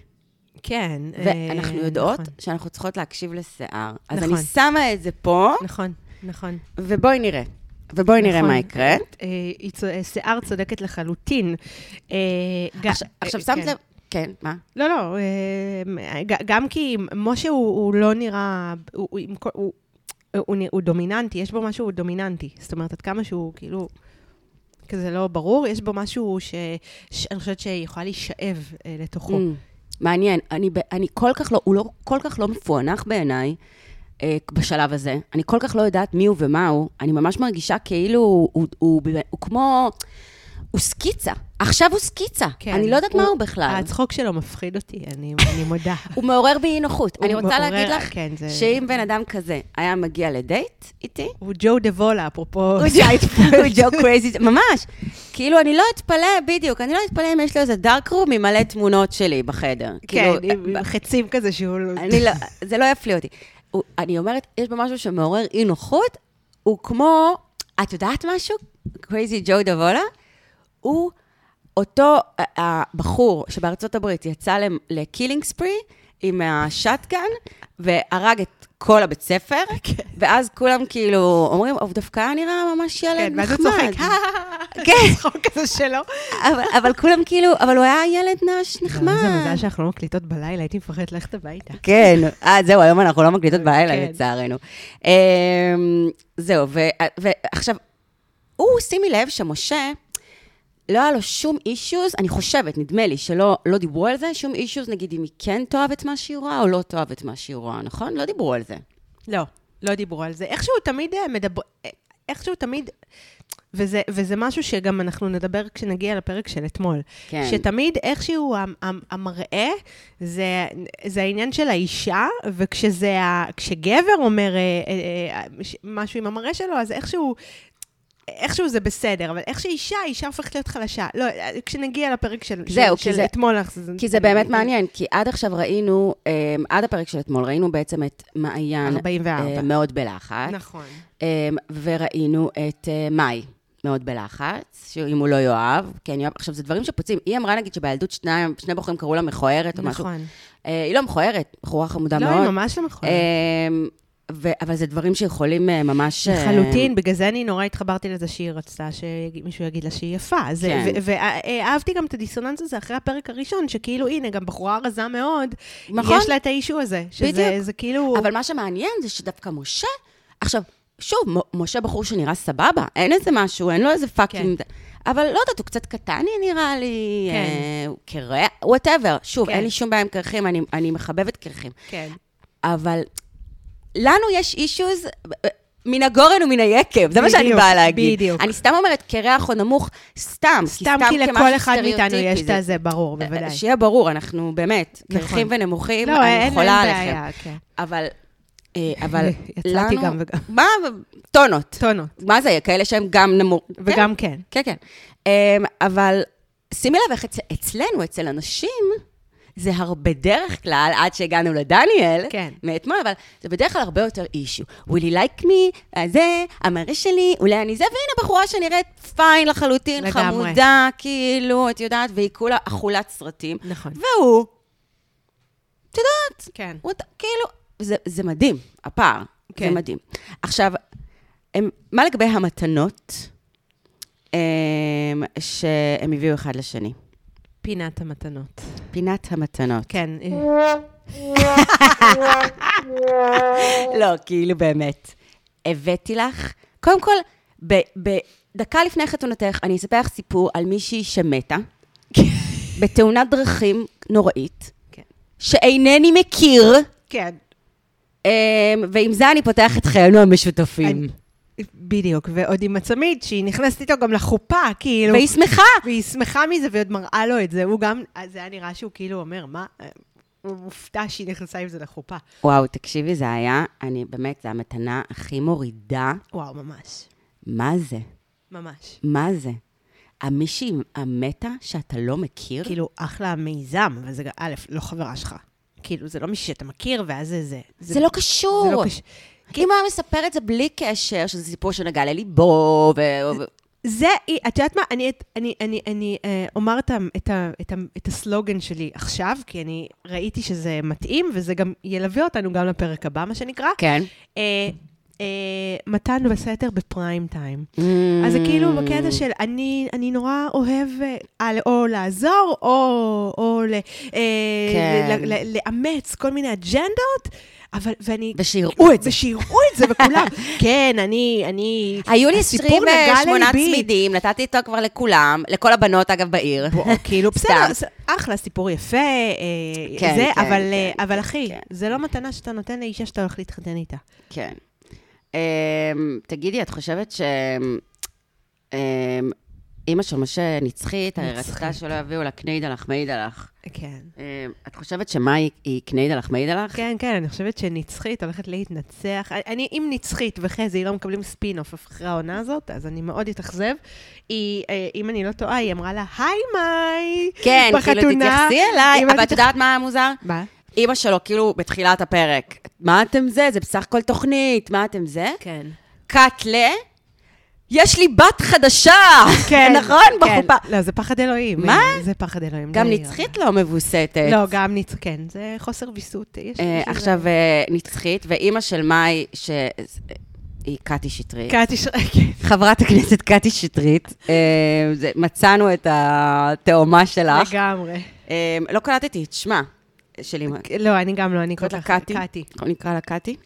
כן. ואנחנו אה, יודעות נכון, שאנחנו צריכות להקשיב לשיער. אז נכון. אני שמה את זה פה, נכון, נכון. ובואי נראה. ובואי נראה נכון. מה יקרה. אה, אה, שיער צודקת לחלוטין. עכשיו- עכשיו, שמת כן. לב... כן, מה? לא, לא, אה, גם כי משה הוא הוא לא נראה, הוא- הוא הוא- הוא נ- הוא דומיננטי, יש בו משהו דומיננטי. זאת אומרת, עד כמה שהוא כאילו... כזה לא ברור, יש בו משהו ש- שאני חושבת שיכולה להישאב אה, לתוכו. Mm, מעניין. אני, ב- אני כל כך לא, הוא לא כל כך לא מפוענח בעיניי אה, בשלב הזה. אני כל כך לא יודעת מי הוא ומה הוא. אני ממש מרגישה כאילו הוא, הוא, הוא, הוא, הוא כמו... הוא סקיצה. עכשיו הוא סקיצה. כן. אני לא יודעת מה הוא בכלל. הצחוק שלו מפחיד אותי, אני אני מודה. הוא מעורר בי אי נוחות. הוא אני רוצה מעורר- להגיד לך כן, זה- שאם בן אדם כזה היה מגיע לדייט איתי, הוא ג'ו דבולה, אפרופו הוא ג'ו crazy, ממש. כאילו, אני לא אתפלא, בדיוק, אני לא אתפלא אם יש לו איזה dark room עם מלא תמונות שלי בחדר. כן, כאילו, עם חצים כזה שהוא... אני לא, זה לא יפליא אותי. הוא, אני אומרת, יש בו משהו שמעורר אי נוחות, הוא כמו, את יודעת משהו? crazy ג'ו דבולה? הוא אותו אה, הבחור שבארצות הברית יצא ל killing spree עם השוטגאן, והרג את כל הבית ספר, ואז כולם כאילו אומרים, הוא דווקא היה נראה ממש ילד כן, ואז הוא נחמד. צוחק, כן, צחוק כזה שלו. אבל, כולם כאילו, אבל הוא היה ילד נחמד. זה מזל שאנחנו לא מקליטות בלילה, הייתי מפחדת ללכת הביתה. כן, אה, זהו, היום אנחנו לא מקליטות בלילה, כן. לצערנו. אמ, זהו, ועכשיו, הוא, שימי לב שמשה, לא היה לו שום אישוז, אני חושבת, נדמה לי, שלא לא דיברו על זה, שום אישוז, נגיד, אם היא כן תאהב את מה שהיא רואה או לא תאהב את מה שהיא רואה, נכון? לא דיברו על זה. לא, לא דיברו על זה. איכשהו תמיד אה, מדבר... אה, איכשהו תמיד... וזה, וזה משהו שגם אנחנו נדבר כשנגיע לפרק של אתמול. כן. שתמיד איכשהו המ- המ- המראה זה, זה העניין של האישה, וכשזה, ה- כשגבר אומר אה, אה, אה, משהו עם המראה שלו, אז איכשהו... איכשהו זה בסדר, אבל איך שאישה, אישה הופכת להיות חלשה. לא, כשנגיע לפרק של, זהו, של, כי של זה- אתמול, אז כי זה באמת מעניין, כי עד עכשיו ראינו, אה, עד הפרק של אתמול, ראינו בעצם את מעיין 44. אה, מאוד בלחץ, נכון. אה, וראינו את אה, מאי מאוד בלחץ, שאם הוא לא יאהב, כן, יואב, עכשיו, זה דברים שפוצעים. היא אמרה, נגיד, שבילדות שני, שני בחורים קראו לה מכוערת או משהו. נכון. אה, היא לא מכוערת, בחורה חמודה לא, מאוד. היא ממש לא מכוערת. אה, ו- אבל זה דברים שיכולים אה, ממש... אה, לחלוטין, בגלל זה אני נורא התחברתי לזה שהיא רצתה שמישהו יגיד לה שהיא יפה. זה- כן. ו- ואהבתי גם את הדיסוננס הזה אחרי הפרק הראשון, שכאילו, הנה, גם בחורה רזה מאוד, נכון. יש לה את האישו הזה. שזה בדיוק. זה כאילו... אבל מה שמעניין זה שדווקא משה, עכשיו, שוב, מ- משה בחור שנראה סבבה, אין איזה משהו, אין לו איזה fucking... אבל לא יודעת, הוא קצת קטן נראה לי, כן. אה, הוא קרח, whatever. שוב, כן. אין לי שום בעיה עם קרחים, אני, אני מחבבת קרחים. כן. אבל לנו יש אישוז מן הגורן ומן היקב, זה מה שאני באה להגיד. בדיוק. אני סתם אומרת קרח או נמוך, סתם. סתם כי לכל אחד מאיתנו יש את זה- הזה, ברור, בוודאי. שיהיה ברור, אנחנו באמת, נכון. קרחים ונמוכים, לא, אני חולה עליכם. כן. אבל, אה, אבל יצאתי לנו... גם וגם. מה? טונות. טונות. מה זה, כאלה שהם גם נמוך. וגם כן. כן, כן. אמ, אבל שימי לב איך אצ- אצלנו, אצל אנשים, זה הרבה בדרך כלל, עד שהגענו לדניאל, כן. מאתמול, אבל זה בדרך כלל הרבה יותר אישו. will you like me, זה, המראה שלי, אולי אני זה, והנה בחורה שנראית פיין לחלוטין, לגמרי. חמודה, כאילו, את יודעת, והיא כולה אכולת סרטים. נכון. והוא, את יודעת, כן. הוא, כאילו, זה, זה מדהים, הפער. כן. כן. זה מדהים. עכשיו, הם, מה לגבי המתנות הם, שהם הביאו אחד לשני? פינת המתנות. פינת המתנות. כן. לא, כאילו באמת. הבאתי לך, קודם כל, בדקה לפני חתונתך, אני אספר לך סיפור על מישהי שמתה, בתאונת דרכים נוראית, כן. שאינני מכיר, כן. אמ, ועם זה אני פותח את חיינו המשותפים. בדיוק, ועוד עם הצמיד, שהיא נכנסת איתו גם לחופה, כאילו. והיא שמחה. והיא שמחה מזה, והיא עוד מראה לו את זה. הוא גם, זה היה נראה שהוא כאילו אומר, מה? הוא מופתע שהיא נכנסה עם זה לחופה. וואו, תקשיבי, זה היה, אני באמת, זו המתנה הכי מורידה. וואו, ממש. מה זה? ממש. מה זה? המישהי המתה שאתה לא מכיר? כאילו, אחלה מיזם, אבל זה, גם- א', לא חברה שלך. כאילו, זה לא מישהו שאתה מכיר, ואז זה זה. זה לא קשור. זה לא קשור. אם הוא היה מספר את זה בלי קשר, שזה סיפור שנגע לליבו, ו... זה, את יודעת מה, אני, אני, אני, אני אה, אומר את, את, את, את הסלוגן שלי עכשיו, כי אני ראיתי שזה מתאים, וזה גם ילווה אותנו גם לפרק הבא, מה שנקרא. כן. אה, אה, מתן בסתר בפריים טיים. אז זה כאילו בקטע של אני, אני נורא אוהב אה, על- או לעזור, או, או ל, אה, כן. ל, ל, לאמץ כל מיני אג'נדות, אבל, ואני... ושיראו את זה. ושיראו את זה, וכולם. כן, אני, אני... היו לי הסיפור נגע 28 לליבי. צמידים, נתתי אותו כבר לכולם, לכל הבנות, אגב, בעיר. כאילו. בסדר, אחלה, סיפור יפה, אה, כן, זה, כן, אבל, כן, אה, אבל אחי, כן. זה לא מתנה שאתה נותן לאישה שאתה הולך להתחתן איתה. כן. אמ, תגידי, את חושבת ש... אימא של משה נצחית, הרי. רצתה שלא יביאו לה קניידלח מיידלח. כן. אמ, את חושבת שמה היא- קניידלח מעידלח? כן, כן, אני חושבת שנצחית הולכת להתנצח. אני, אם נצחית וחזי לא מקבלים ספין-אוף אחרי העונה הזאת, אז אני מאוד אתאכזב. היא, אה, אם אני לא טועה, היא אמרה לה, היי מאי! כן, כאילו. תתייחסי אליי, אבל את יודעת מה המוזר? מה? אימא שלו, כאילו, בתחילת הפרק, מה אתם זה? זה בסך הכל תוכנית, מה אתם זה? כן. קאטלה, יש לי בת חדשה! כן. נכון? כן. בחופה. לא, זה פחד אלוהים. מה? זה פחד אלוהים. גם זה- נצחית לא מבוסתת. לא, גם נצחית, כן, זה חוסר ויסות. יש- אה, עכשיו, אה, נצחית, ואימא של מאי, שהיא קטי שטרית. קטי ש... כן. חברת הכנסת קטי שטרית, אה, מצאנו את התאומה שלך. לגמרי. אה, לא קלטתי את שמה של אימא. לא, אני גם לא, אני קוראת לה קטי? נקרא לה קטי.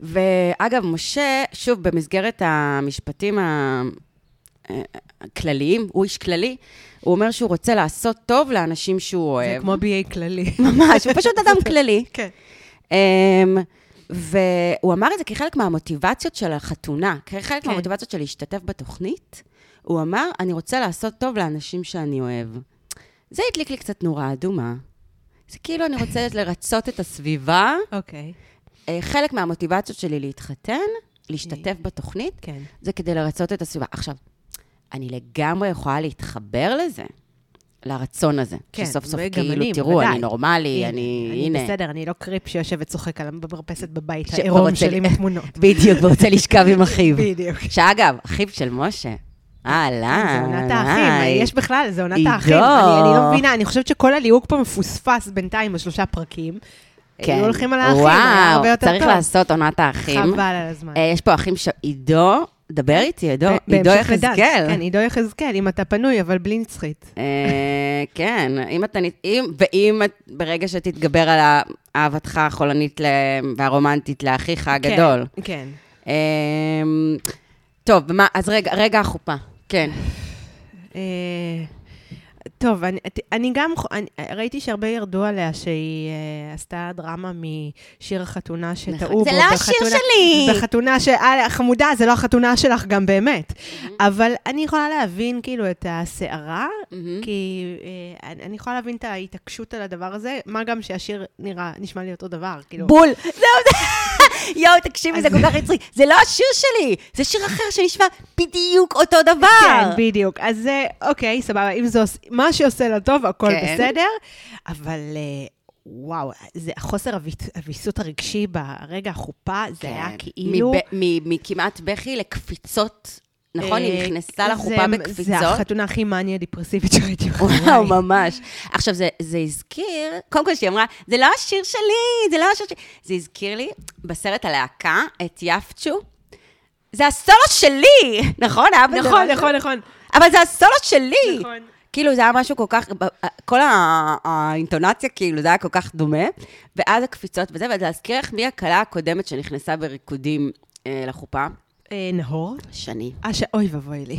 ואגב, משה, שוב, במסגרת המשפטים ה- הכלליים, הוא איש כללי, הוא אומר שהוא רוצה לעשות טוב לאנשים שהוא זה אוהב. כמו BA כללי. ממש, הוא פשוט אדם כללי. כן. אמ, והוא אמר את זה כחלק מהמוטיבציות של החתונה, כחלק כן. מהמוטיבציות של להשתתף בתוכנית. הוא אמר, אני רוצה לעשות טוב לאנשים שאני אוהב. זה הדליק לי קצת נורה אדומה. זה כאילו אני רוצה לרצות את הסביבה. אוקיי, אה, חלק מהמוטיבציות שלי להתחתן, להשתתף בתוכנית, כן. זה כדי לרצות את הסביבה. עכשיו, אני לגמרי יכולה להתחבר לזה, לרצון הזה. כן, שסוף סוף כאילו, אני, תראו, בוודאי. אני נורמלי, אני, הנה. בסדר, אני לא קריפ שיושב וצוחק על המרפסת בבית, ש- העירום שלי לי- מתמונות. בדיוק, ורוצה לשכב עם אחיו. בדיוק. שאגב, אחיו של משה. אהלן, זה עונת האחים, יש בכלל, זה עונת. האחים. אני אני לא מבינה, אני חושבת שכל הליהוק פה מפוספס בינתיים בשלושה פרקים. היו הולכים על האחים, היה הרבה יותר טוב. כן. וואו, צריך לעשות עונת האחים. חבל על הזמן. אה, יש פה אחים ש... עידו, דבר איתי, עידו, עידו. יחזקאל. כן, עידו יחזקאל, אם אתה פנוי, אבל בלי נצחית. אה, כן, אם אתה... אם- ואם ברגע שתתגבר על אהבתך החולנית והרומנטית לאחיך הגדול. כן, כן. אה, טוב, אז רגע, רגע החופה. כן. טוב, אני, אני גם, אני, ראיתי שהרבה ירדו עליה שהיא אה, עשתה דרמה משיר החתונה שטעו בו. זה לא השיר שלי! בחתונה ש... אה, חמודה, זה לא החתונה שלך גם באמת. אבל אני יכולה להבין כאילו את הסערה, מהמם. כי אה, אני- אני יכולה להבין את ההתעקשות על הדבר הזה, מה גם שהשיר נראה, נשמע לי אותו דבר, כאילו. בול. זהו, זה... יואו, תקשיבי, זה כל כך מצחיק. זה לא השיר שלי, זה שיר אחר שנשמע בדיוק אותו דבר. כן, בדיוק. אז אוקיי, סבבה, אם זה עוש... מה שעושה לה טוב, הכל כן. בסדר, אבל אה, וואו, זה הוויס- הוויסות הרגשי ברגע החופה, זה היה כן. כאילו... מב- מ- מכמעט בכי לקפיצות, נכון? היא אה, נכנסה לחופה בקפיצות. זה החתונה הכי מאניה דיפרסיבית שראיתי בחיי. וואו, ממש. עכשיו, זה, זה הזכיר, קודם כל שהיא אמרה, זה לא השיר שלי, זה לא השיר שלי. זה הזכיר לי בסרט הלהקה, את יפצ'ו. זה הסולו שלי, נכון? היה נכון? נכון, נכון. אבל זה הסולו שלי. נכון. כאילו, זה היה משהו כל כך, כל ה- האינטונציה, כאילו, זה היה כל כך דומה. ואז הקפיצות וזה, וזה להזכיר לך מי הכלה הקודמת שנכנסה בריקודים אה, לחופה. אה, נהור? שני. אה, ש... אוי ואבוי לי.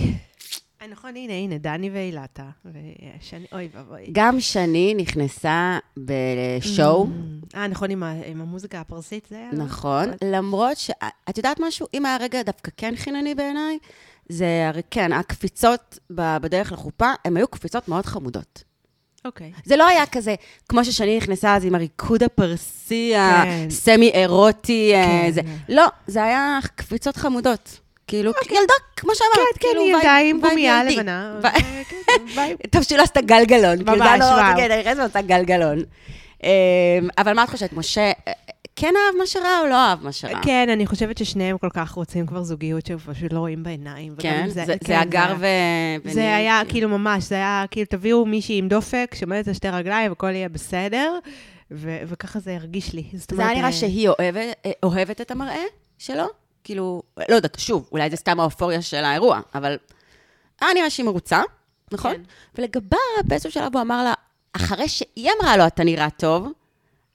אה, נכון, הנה, הנה, דני ואילתה. ושני, אוי ואבוי. גם שני נכנסה בשואו. אה, נכון, עם ה- עם המוזיקה הפרסית זה היה? נכון, למרות ש... את יודעת משהו? אם היה רגע דווקא כן חינני בעיניי, זה הרי כן, הקפיצות בדרך לחופה, הן היו קפיצות מאוד חמודות. אוקיי. זה לא היה כזה, כמו ששני נכנסה אז עם הריקוד הפרסי, כן. הסמי-אירוטי, אה, כן. זה. לא, זה היה קפיצות חמודות. כאילו, ילדה, כמו שאמרת, כן, כן, כאילו, vibe- ילדה עם גומייה. לבנה. כן, vibe. טוב שלא עשתה גלגלון. ממש, לא, וואו. כן, נכנסת ועושה גלגלון. אמ, אבל מה את חושבת, משה כן אהב מה שראה או לא אהב מה שראה? כן, אני חושבת ששניהם כל כך רוצים כבר זוגיות שפשוט לא רואים בעיניים. כן? אם זה- כן, זה הגר ו... זה היה כאילו ממש, זה היה כאילו, תביאו מישהי עם דופק שעומדת על שתי רגליים והכל יהיה בסדר, ו- וככה זה הרגיש לי. זאת זה אומרת, היה נראה אה, שהיא אוהבת, אה, אוהבת את המראה שלו? כאילו, לא יודעת, שוב, אולי זה סתם האופוריה של האירוע, אבל היה נראה שהיא מרוצה, נכון? כן. ולגביו, באיזשהו שלב הוא אמר לה, אחרי שהיא אמרה לו, אתה נראה טוב,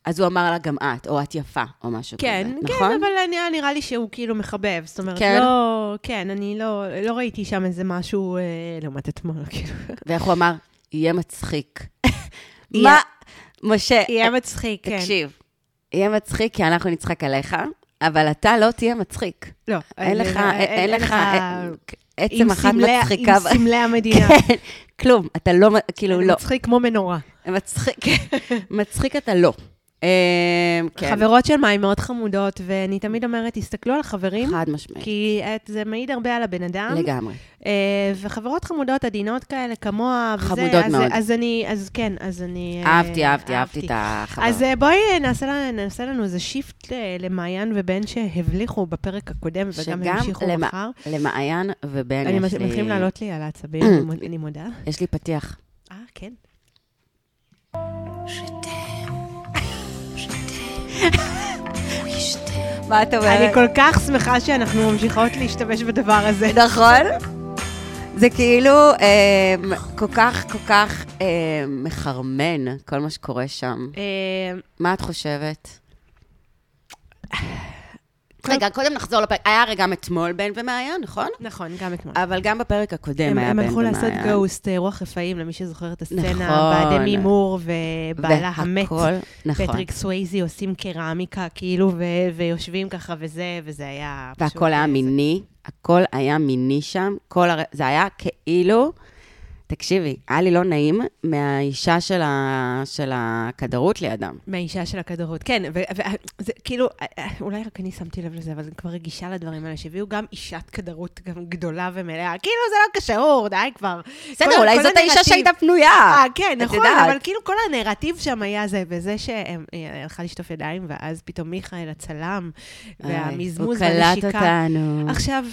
אז הוא אמר לה, גם את, או את יפה, או משהו כן, כזה, כן, נכון? אבל נראה, נראה לי שהוא כאילו מחבב. זאת אומרת, כן? לא, כן, אני לא, לא ראיתי שם איזה משהו, אה, לעומת אתמול, כאילו. ואיך הוא אמר? יהיה מצחיק. מה? משה, יהיה מצחיק, כן. תקשיב, יהיה מצחיק כי אנחנו נצחק עליך, אבל אתה לא תהיה מצחיק. לא, אין לך, אה, אין לך עם עצם אחת מצחיקה. עם סמלי המדינה. כן, כלום, אתה לא, כאילו, לא. מצחיק כמו מנורה. מצחיק, מצחיק אתה לא. אה, כן, חברות של מים מאוד חמודות, ואני תמיד אומרת, תסתכלו על החברים, חד משמעית, כי את- זה מעיד הרבה על הבן אדם. לגמרי. אה, וחברות חמודות, עדינות כאלה, כמוה, וזה. חמודות אז- מאוד. אז אני, אז כן, אז אני... אה, אהבתי, אהבתי, אהבתי את החברה. אז אה, בואי נעשה לנו- נעשה לנו איזה שיפט למעיין ובן שהבליחו בפרק הקודם, וגם שגם המשיכו למ- מחר. למעיין ובן אני יש לי... מתחילים לעלות לי על העצבים, אני מוד- אני מודה. יש לי פתיח. אה, כן. מה את אני כל כך שמחה שאנחנו ממשיכות להשתמש בדבר הזה. נכון? זה כאילו אה, כל כך, כל כך אה, מחרמן, כל מה שקורה שם. אה, מה את חושבת? רגע, קודם נחזור לפרק. היה הרי גם אתמול בן ומעיין, נכון? נכון, גם אתמול. אבל גם בפרק הקודם הם, היה הם בן הלכו ומעיין. לעשות Ghost, אה, רוח רפאים, למי שזוכר את הסצנה, נכון. בדמי מור ובעלה המת. נכון. פטריק סווייזי עושים קרמיקה, כאילו, ו- ויושבים ככה וזה, וזה היה... והכל היה מיני, הכל היה מיני שם. זה היה כאילו, תקשיבי, היה לי לא נעים מהאישה של, ה... של הכדרות לידם. מהאישה של הכדרות, כן, וזה כאילו, אה, אולי רק אני שמתי לב לזה, אבל אני כבר רגישה לדברים האלה, שהביאו גם אישת כדרות גם גדולה ומלאה, כאילו זה לא קשור, די כבר. בסדר, אולי זאת האישה הנרטיב- שהייתה פנויה. אה, כן, נכון, יודעת. אבל כאילו כל הנרטיב שם היה זה, וזה שהיא הלכה לשטוף ידיים, ואז פתאום מיכאל הצלם, והמזמוז הוא קלט והנשיקה. אותנו. עכשיו,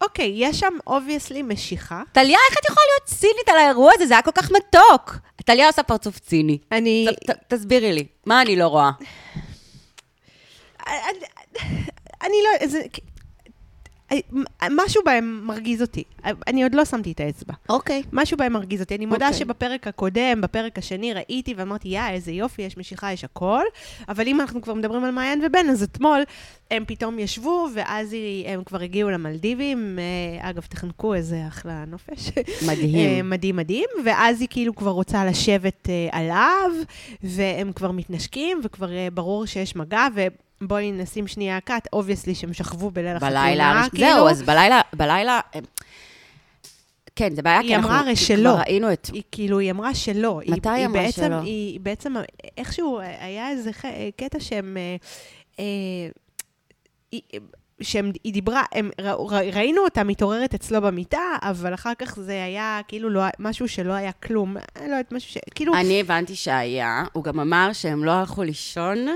אוקיי, יש שם obviously משיכה. טליה, איך את יכולה להיות צינית על האירוע הזה? זה היה כל כך מתוק. טליה עושה פרצוף ציני. אני... ת- ת- תסבירי לי, מה אני לא רואה? אני, אני לא, זה, משהו בהם מרגיז אותי. אני עוד לא שמתי את האצבע. אוקיי. משהו בהם מרגיז אותי. אני מודה אוקיי. שבפרק הקודם, בפרק השני, ראיתי ואמרתי, יא, איזה יופי, יש משיכה, יש הכל. אבל אם אנחנו כבר מדברים על מעיין ובן, אז אתמול הם פתאום ישבו, ואז הם כבר הגיעו למלדיבים. אה, אגב, תחנקו איזה אחלה נופש. מדהים. אה, מדהים, מדהים. ואז היא כאילו כבר רוצה לשבת אה, עליו, והם כבר מתנשקים, וכבר ברור שיש מגע, ובואי נשים שנייה cut, obviously שהם שכבו בליל החתונה, בלילה, כאילו. זהו, אז בלילה, בלילה, כן, זה בעיה, היא כי אנחנו אמרה הרי כי שלא. כבר ראינו את... היא כאילו, היא אמרה שלא. מתי היא אמרה בעצם, שלא? היא בעצם, איכשהו, היה איזה ח- קטע שהם... אה, אה, היא- שהם, היא דיברה, הם, ראו- ראינו אותה מתעוררת אצלו במיטה, אבל אחר כך זה היה כאילו לא, משהו שלא היה כלום. לא יודעת, משהו ש... כאילו... אני הבנתי שהיה, הוא גם אמר שהם לא הלכו לישון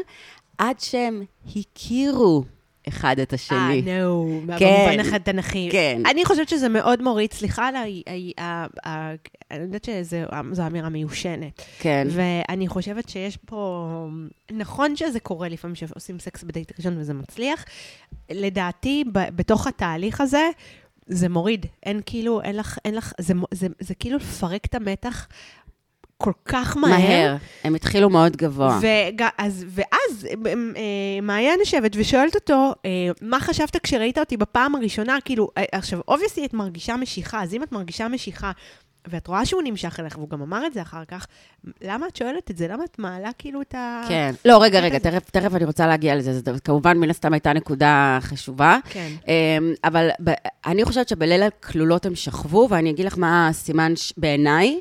עד שהם הכירו אחד את השני. אה, נו, כן, במובן התנ"כי. כן. אני חושבת שזה מאוד מוריד, סליחה על ה... אני יודעת שזו אמירה מיושנת. כן. ואני חושבת שיש פה... נכון שזה קורה לפעמים שעושים סקס בדייט ראשון וזה מצליח. לדעתי, בתוך התהליך הזה, זה מוריד. אין כאילו, אין לך, אין לך, זה, מו- זה, זה כאילו לפרק את המתח כל כך מהר. מהר. הם התחילו מאוד גבוה. וג, אז, ואז אה, מעיין יושבת ושואלת אותו, אה, מה חשבת כשראית אותי בפעם הראשונה? כאילו, אה, עכשיו, obviously את מרגישה משיכה, אז אם את מרגישה משיכה, ואת רואה שהוא נמשך אליך, והוא גם אמר את זה אחר כך, למה את שואלת את זה? למה את מעלה כאילו את ה... כן. לא, רגע, רגע. תכף, תכף אני רוצה להגיע לזה. זה כמובן, מן הסתם הייתה נקודה חשובה. כן. אמ, אבל אני חושבת שבליל הכלולות הם שכבו, ואני אגיד לך מה הסימן ש- בעיניי.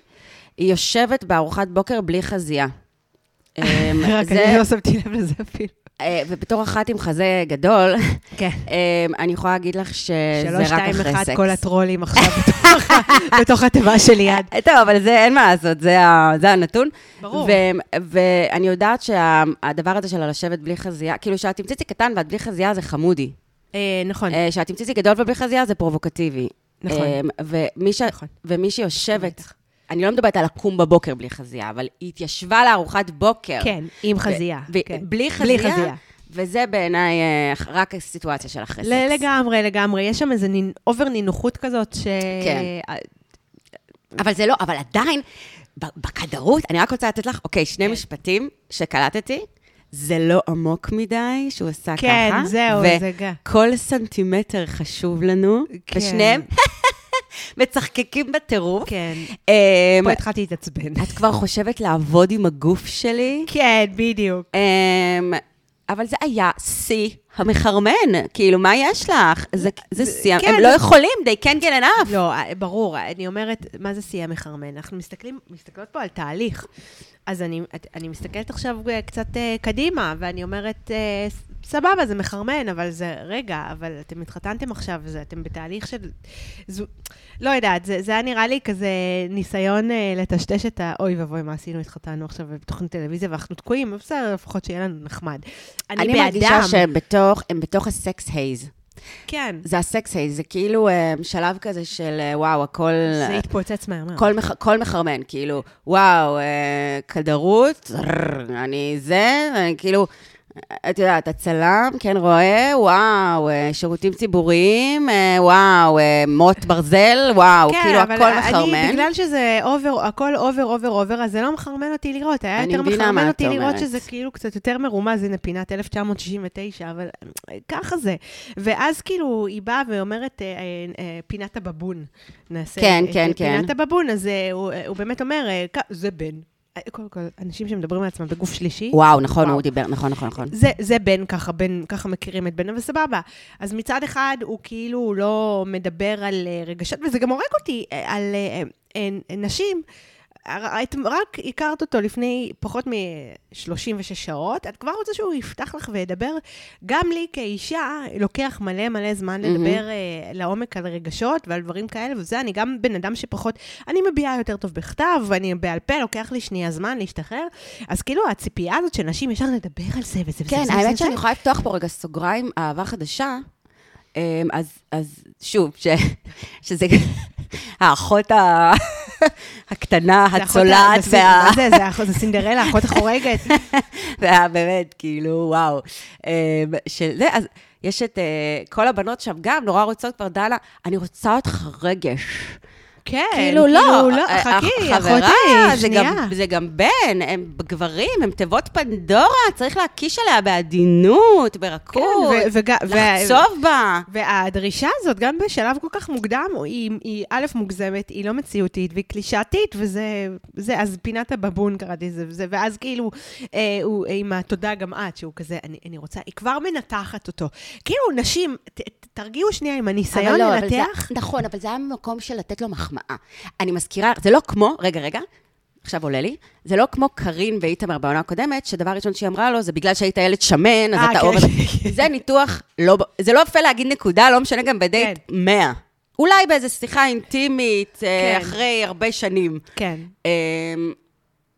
היא יושבת בארוחת בוקר בלי חזייה. אמ, רק זה- אני לא שמתי לב לזה אפילו. אה, ובתור אחת עם חזה גדול, כן. אמ, אני יכולה להגיד לך שזה שלוש, רק שתיים, אחרי אחד, סקס. כל הטרולים עכשיו בתוך התיבה שליד. אה, טוב, אבל זה אין מה לעשות, זה, זה הנתון. ברור. ואני יודעת שהדבר הזה של לשבת בלי חזייה, כאילו שאת עם ציצי קטן ואת בלי חזייה זה חמודי. אה, נכון, שאת עם ציצי גדול ובלי חזייה זה פרובוקטיבי. נכון. אה, ומי, ש... נכון. ומי שיושבת. אני לא מדברת על לקום בבוקר בלי חזייה, אבל היא התיישבה לארוחת בוקר. כן, עם חזייה. ו- כן. בלי חזייה, בלי חזייה. וזה בעיניי אה, רק הסיטואציה של אחרי סקס. לגמרי, לגמרי. יש שם איזה נין- אובר נינוחות כזאת, ש... כן. אבל זה לא, אבל עדיין, בכדרות, אני רק רוצה לתת לך, אוקיי, שני כן. משפטים שקלטתי. זה לא עמוק מדי, שהוא עשה כן, ככה. זהו, ו- זה גם. כל סנטימטר חשוב לנו, כן. ושניהם מצחקקים בטירוף. כן. אמ, פה התחלתי להתעצבן. את כבר חושבת לעבוד עם הגוף שלי? כן, בדיוק. אמ, אבל זה היה שיא המחרמן. כאילו, מה יש לך? זה, זה שיא, כן, הם לא יכולים, they can't get enough. לא, ברור, אני אומרת, מה זה שיא המחרמן? אנחנו מסתכלים, מסתכלות פה על תהליך. אז אני, אני מסתכלת עכשיו אה, קצת אה, קדימה, ואני אומרת, אה, סבבה, זה מחרמן, אבל זה, רגע, אבל אתם התחתנתם עכשיו, זה, אתם בתהליך של... זו, לא יודעת, זה, זה היה נראה לי כזה ניסיון אה, לטשטש את ה... אוי ואבוי, מה עשינו, התחתנו עכשיו בתוכנית טלוויזיה, ואנחנו תקועים, בסדר, לפחות שיהיה לנו נחמד. אני, אני בעדם. מרגישה שהם בתוך, הם בתוך הסקס הייז. כן, זה הסקס הייז, זה כאילו אה, שלב כזה של אה, וואו, הכל... זה התפוצץ מהר מאוד. כל, מח, כל מחרמן, כאילו, וואו, אה, כדרות, אני זה, אני כאילו, את יודעת, הצלם, כן רואה, וואו, אה, שירותים ציבוריים, אה, וואו, אה, מוט ברזל, וואו, כן, כאילו אבל הכל אני, מחרמן. בגלל שזה over, הכל over, over, over, אז זה לא מחרמן אותי לראות. היה אני יותר מחרמן אותי לראות אומרת. שזה כאילו קצת יותר מרומז, הנה פינת 1969, אבל ככה זה. ואז כאילו, היא באה ואומרת, פינת הבבון. נעשה כן, את כן, פינת כן. הבבון, אז הוא, הוא באמת אומר, זה בן. אה, קודם כל, אנשים שמדברים על עצמם בגוף שלישי, וואו, נכון, וואו. הוא דיבר, נכון, נכון, נכון. זה, זה בן ככה, בן, ככה מכירים את בן, אבל סבבה. אז מצד אחד, הוא כאילו לא מדבר על אה, רגשות, וזה גם הורג אותי, אה, על נשים. רק הכרת אותו לפני פחות מ-36 שעות, את כבר רוצה שהוא יפתח לך וידבר. גם לי כאישה, לוקח מלא מלא זמן. לדבר אה, לעומק על רגשות ועל דברים כאלה, וזה, אני גם בן אדם שפחות, אני מביעה יותר טוב בכתב, ואני בעל פה, לוקח לי שנייה זמן להשתחרר. אז כאילו, הציפייה הזאת של נשים ישר לדבר על זה וזה וזה. כן, וזה, האמת וזה, שאני יכולה לפתוח פה רגע סוגריים, אהבה חדשה. אמ, אז, אז שוב, ש, שזה האחות ה, הקטנה, זה הצולעת, זה וה, מה זה? זה זה סינדרלה, אחות החורגת. וה, באמת, כאילו, וואו. אמ, של זה, אז יש את אה, כל הבנות שם גם, נורא רוצות כבר, דנה, אני רוצה אותך רגש. כן, כאילו, לא, לא, חכי, חברה, אחותי, זה גם, שנייה. זה גם בן, הם גברים, הם תיבות פנדורה, צריך להקיש עליה בעדינות, ברכות, כן, ו- ו- לחצוב בה. והדרישה הזאת, גם בשלב כל כך מוקדם, היא, היא א', מוגזמת, היא לא מציאותית, והיא קלישאתית, וזה, זה, אז פינת הבבון קראתי לזה, וזה, ואז כאילו, אה, הוא עם התודה גם את, שהוא כזה, אני, אני רוצה, היא כבר מנתחת אותו. כאילו, נשים, ת, תרגיעו שנייה עם הניסיון אבל לא, אבל זה- לנתח. נכון, אבל זה היה ממקום של לתת לו מחמאה. אני מזכירה, זה לא כמו, רגע, רגע, עכשיו עולה לי, זה לא כמו קארין ואיתמר בעונה הקודמת, שדבר ראשון שהיא אמרה לו, זה בגלל שהיית ילד שמן, אז אה, אתה כן. over... זה ניתוח, לא, זה לא יפה להגיד נקודה, לא משנה גם בדייט כן. 100. אולי באיזו שיחה אינטימית, אה, כן. אחרי הרבה שנים. כן.